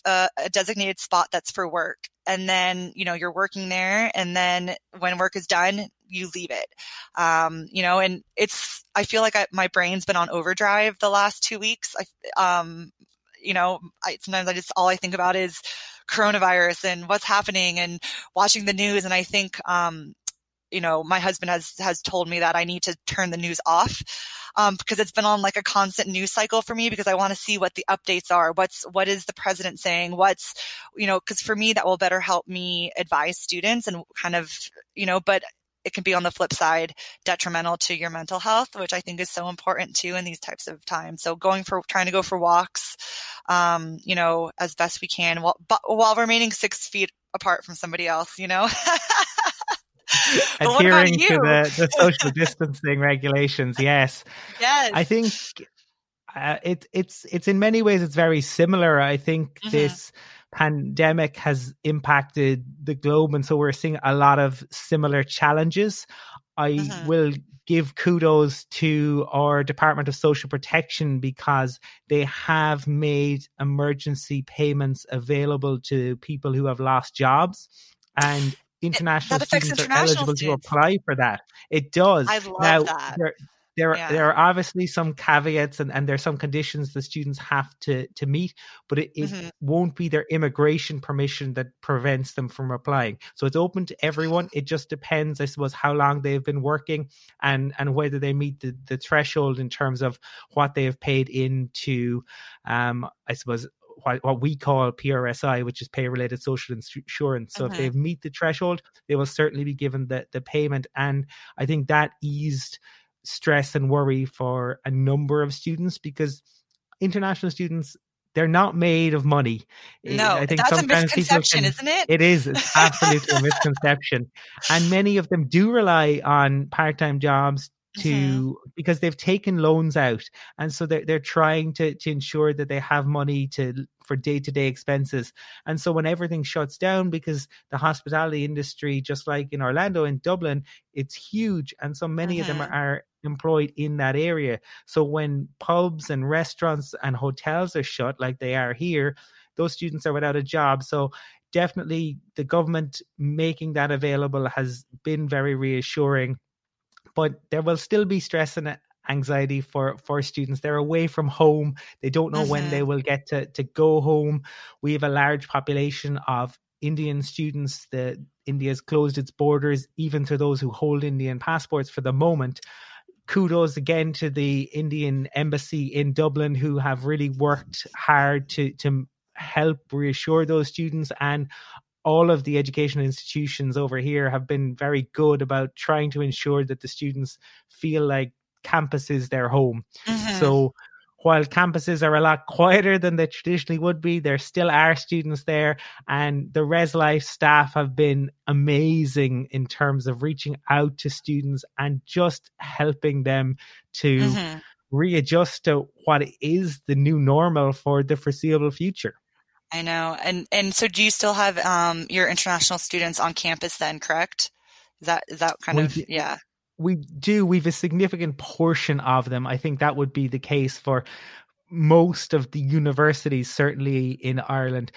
a, a designated spot that's for work, and then you know you're working there, and then when work is done, you leave it. Um, you know, and it's I feel like I, my brain's been on overdrive the last two weeks. I, um, you know, I, sometimes I just all I think about is coronavirus and what's happening and watching the news. And I think, um, you know, my husband has, has told me that I need to turn the news off. Um, because it's been on like a constant news cycle for me because I want to see what the updates are. What's, what is the president saying? What's, you know, cause for me, that will better help me advise students and kind of, you know, but it can be on the flip side detrimental to your mental health, which I think is so important too in these types of times. So going for trying to go for walks, um, you know, as best we can while, while remaining six feet apart from somebody else, you know. Adhering to the, the social distancing regulations, yes. Yes. I think uh, it, it's it's in many ways it's very similar. I think mm-hmm. this pandemic has impacted the globe, and so we're seeing a lot of similar challenges. I mm-hmm. will give kudos to our Department of Social Protection because they have made emergency payments available to people who have lost jobs. And international students international are eligible students. to apply for that. It does. I love now, that. There, there, yeah. there are obviously some caveats and, and there are some conditions the students have to, to meet, but it, it mm-hmm. won't be their immigration permission that prevents them from applying. So it's open to everyone. It just depends, I suppose, how long they've been working and, and whether they meet the, the threshold in terms of what they have paid into, um, I suppose, what, what we call PRSI, which is pay related social insurance. So if they mm-hmm. meet the threshold, they will certainly be given the, the payment. And I think that eased stress and worry for a number of students because international students they're not made of money. No, I think that's a misconception, can, isn't it? It is. It's absolutely a misconception. And many of them do rely on part-time jobs to mm-hmm. because they've taken loans out and so they're, they're trying to to ensure that they have money to for day-to-day expenses and so when everything shuts down because the hospitality industry just like in orlando and dublin it's huge and so many mm-hmm. of them are, mm-hmm. are employed in that area. So when pubs and restaurants and hotels are shut like they are here those students are without a job. So definitely the government making that available has been very reassuring but there will still be stress and anxiety for for students. They're away from home. They don't know mm-hmm. when they mm-hmm. will get to to go home. We have a large population of indian students. The india's closed its borders even to those who hold indian passports for the moment kudos again to the indian embassy in dublin who have really worked hard to to help reassure those students and all of the educational institutions over here have been very good about trying to ensure that the students feel like campus is their home. Mm-hmm. So while campuses are a lot quieter than they traditionally would be, there still are students there. And the Res Life staff have been amazing in terms of reaching out to students and just helping them to mm-hmm. readjust to what is the new normal for the foreseeable future. I know. And and so do you still have um, your international students on campus then, correct? Is that is that kind We of do- yeah. We do we've a significant portion of them. I think that would be the case for most of the universities certainly in ireland.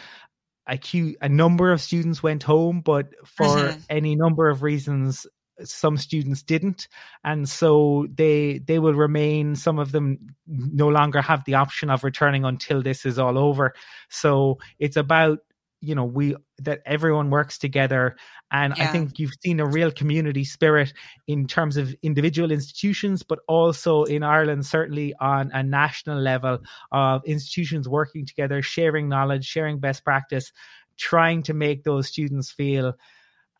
A, a number of students went home but for Mhm. any number of reasons some students didn't. And so they they will remain some of them no longer have the option of returning until this is all over. So it's about you know we that everyone works together and i think you've seen a real community spirit in terms of individual institutions but also in ireland certainly on a national level of institutions working together sharing knowledge sharing best practice trying to make those students feel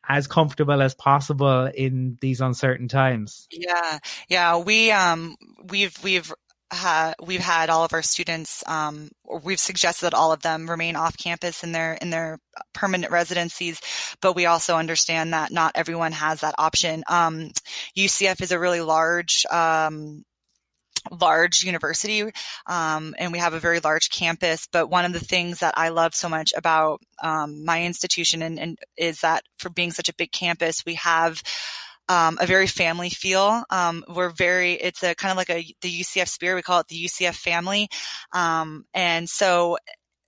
as comfortable as possible in these uncertain times Yeah, yeah. We um we've we've had we've had all of our students um we've suggested that all of them remain off campus in their in their permanent residencies, but we also understand that not everyone has that option. Um, UCF is a really large um large university um, and we have a very large campus but one of the things that i love so much about um, my institution and, and is that for being such a big campus we have um, a very family feel. Um, we're very, it's a kind of like a, the UCF spirit. We call it the UCF family. Um, and so,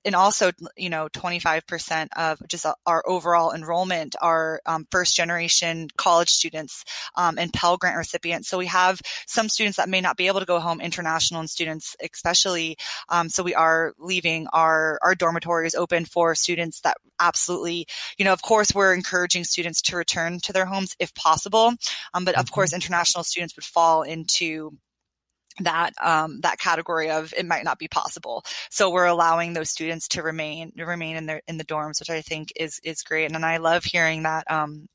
and also, you know, 25% of just our overall enrollment are um, first generation college students um, and Pell Grant recipients. So we have some students that may not be able to go home, international students especially. Um, so we are leaving our, our dormitories open for students that absolutely, you know, of course, we're encouraging students to return to their homes if possible. Um, but of course, international students would fall into that um, that category of it might not be possible. So we're allowing those students to remain remain in their in the dorms, which I think is is great. And I love hearing that um,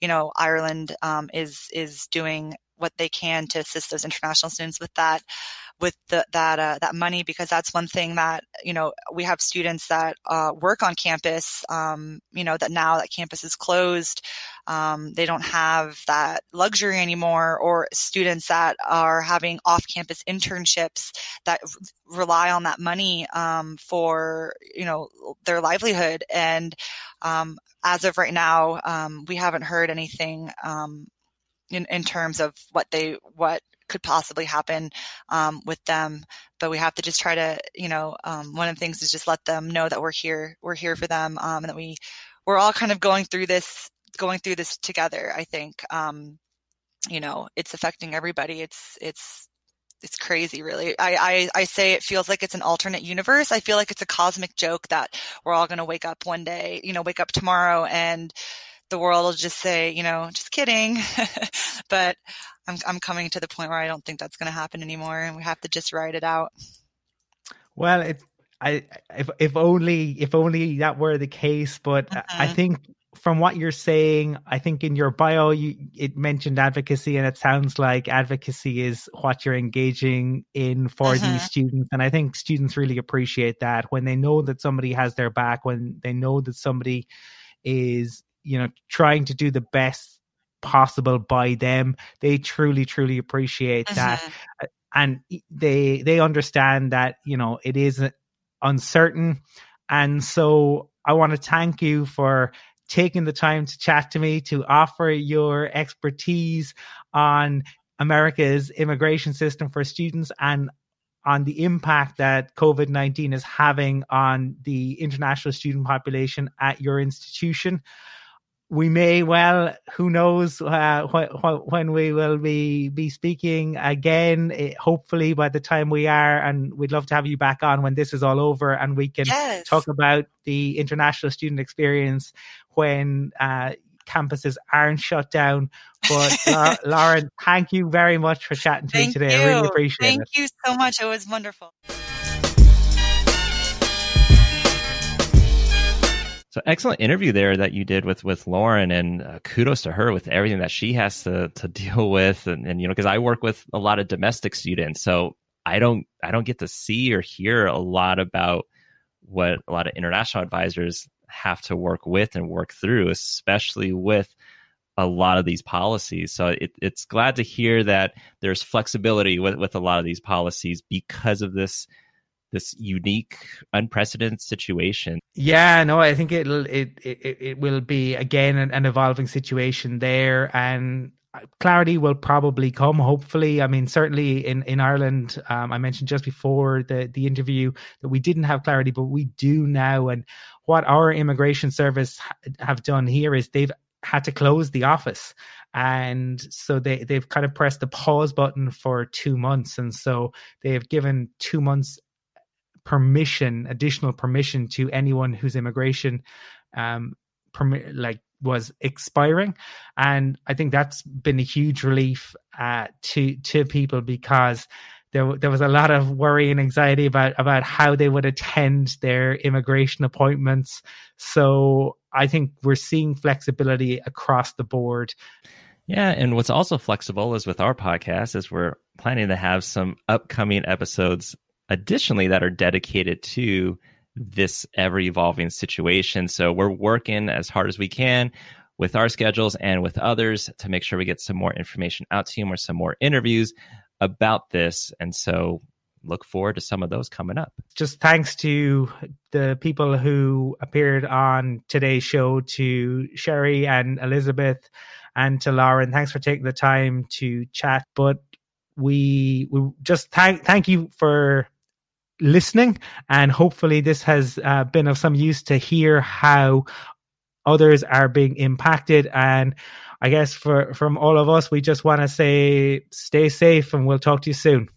you know Ireland um, is is doing what they can to assist those international students with that with the, that uh, that money because that's one thing that you know we have students that uh, work on campus um, you know that now that campus is closed um, they don't have that luxury anymore or students that are having off-campus internships that r- rely on that money um, for you know their livelihood. And um, as of right now um, we haven't heard anything um, in, in terms of what they what could possibly happen um, with them. But we have to just try to you know um, one of the things is just let them know that we're here we're here for them um, and that we we're all kind of going through this going through this together i think. Um, you know it's affecting everybody. It's it's it's crazy really. I, I i say it feels like it's an alternate universe. I feel like it's a cosmic joke that we're all going to wake up one day you know wake up tomorrow and the world will just say you know just kidding but i'm i'm coming to the point where i don't think that's going to happen anymore and we have to just ride it out Well, it, I if if only if only that were the case, but I Mhm. think from what you're saying, I think in your bio you it mentioned advocacy, and it sounds like advocacy is what you're engaging in for Mhm. these students, and I think students really appreciate that when they know that somebody has their back, when they know that somebody is you know trying to do the best possible by them, they truly truly appreciate that. Mhm. and they they understand that you know it is uncertain. And so i want to thank you for taking the time to chat to me to offer your expertise on america's immigration system for students and on the impact that covid-19 is having on the international student population at your institution we may well who knows uh, wh- wh- when we will be be speaking again eh, hopefully by the time we are and we'd love to have you back on when this is all over and we can yes. talk about the international student experience when uh, campuses aren't shut down. But La- lauren thank you very much for chatting to me today. You. i really appreciate thank it. Thank you so much. It was wonderful So excellent interview there that you did with with Lauren, and uh, kudos to her with everything that she has to to deal with, and, and you know because I work with a lot of domestic students, so I don't I don't get to see or hear a lot about what a lot of international advisors have to work with and work through, especially with a lot of these policies. So it, it's glad to hear that there's flexibility with with a lot of these policies because of this this unique, unprecedented situation. Yeah, no, I think it'll it it, it will be again an, an evolving situation there, and clarity will probably come hopefully i mean certainly in in ireland um, i mentioned just before the the interview that we didn't have clarity but we do now and what our immigration service have done here is they've had to close the office and so they they've kind of pressed the pause button for 2 months and so they have given 2 months permission, additional permission to anyone whose immigration, um, permit like was expiring, and I think that's been a huge relief uh, to to people because there there was a lot of worry and anxiety about about how they would attend their immigration appointments. So I think we're seeing flexibility across the board. Yeah, and what's also flexible is with our podcast is we're planning to have some upcoming episodes additionally that are dedicated to this ever evolving situation. So we're working as hard as we can with our schedules and with others to make sure we get some more information out to you or some more interviews about this. And so look forward to some of those coming up. Just thanks to the people who appeared on today's show to Sherry and Elizabeth and to Lauren. Thanks for taking the time to chat. But we we just thank thank you for listening. And hopefully, this has uh, been of some use to hear how others are being impacted. And I guess for from all of us, we just want to say stay safe and we'll talk to you soon.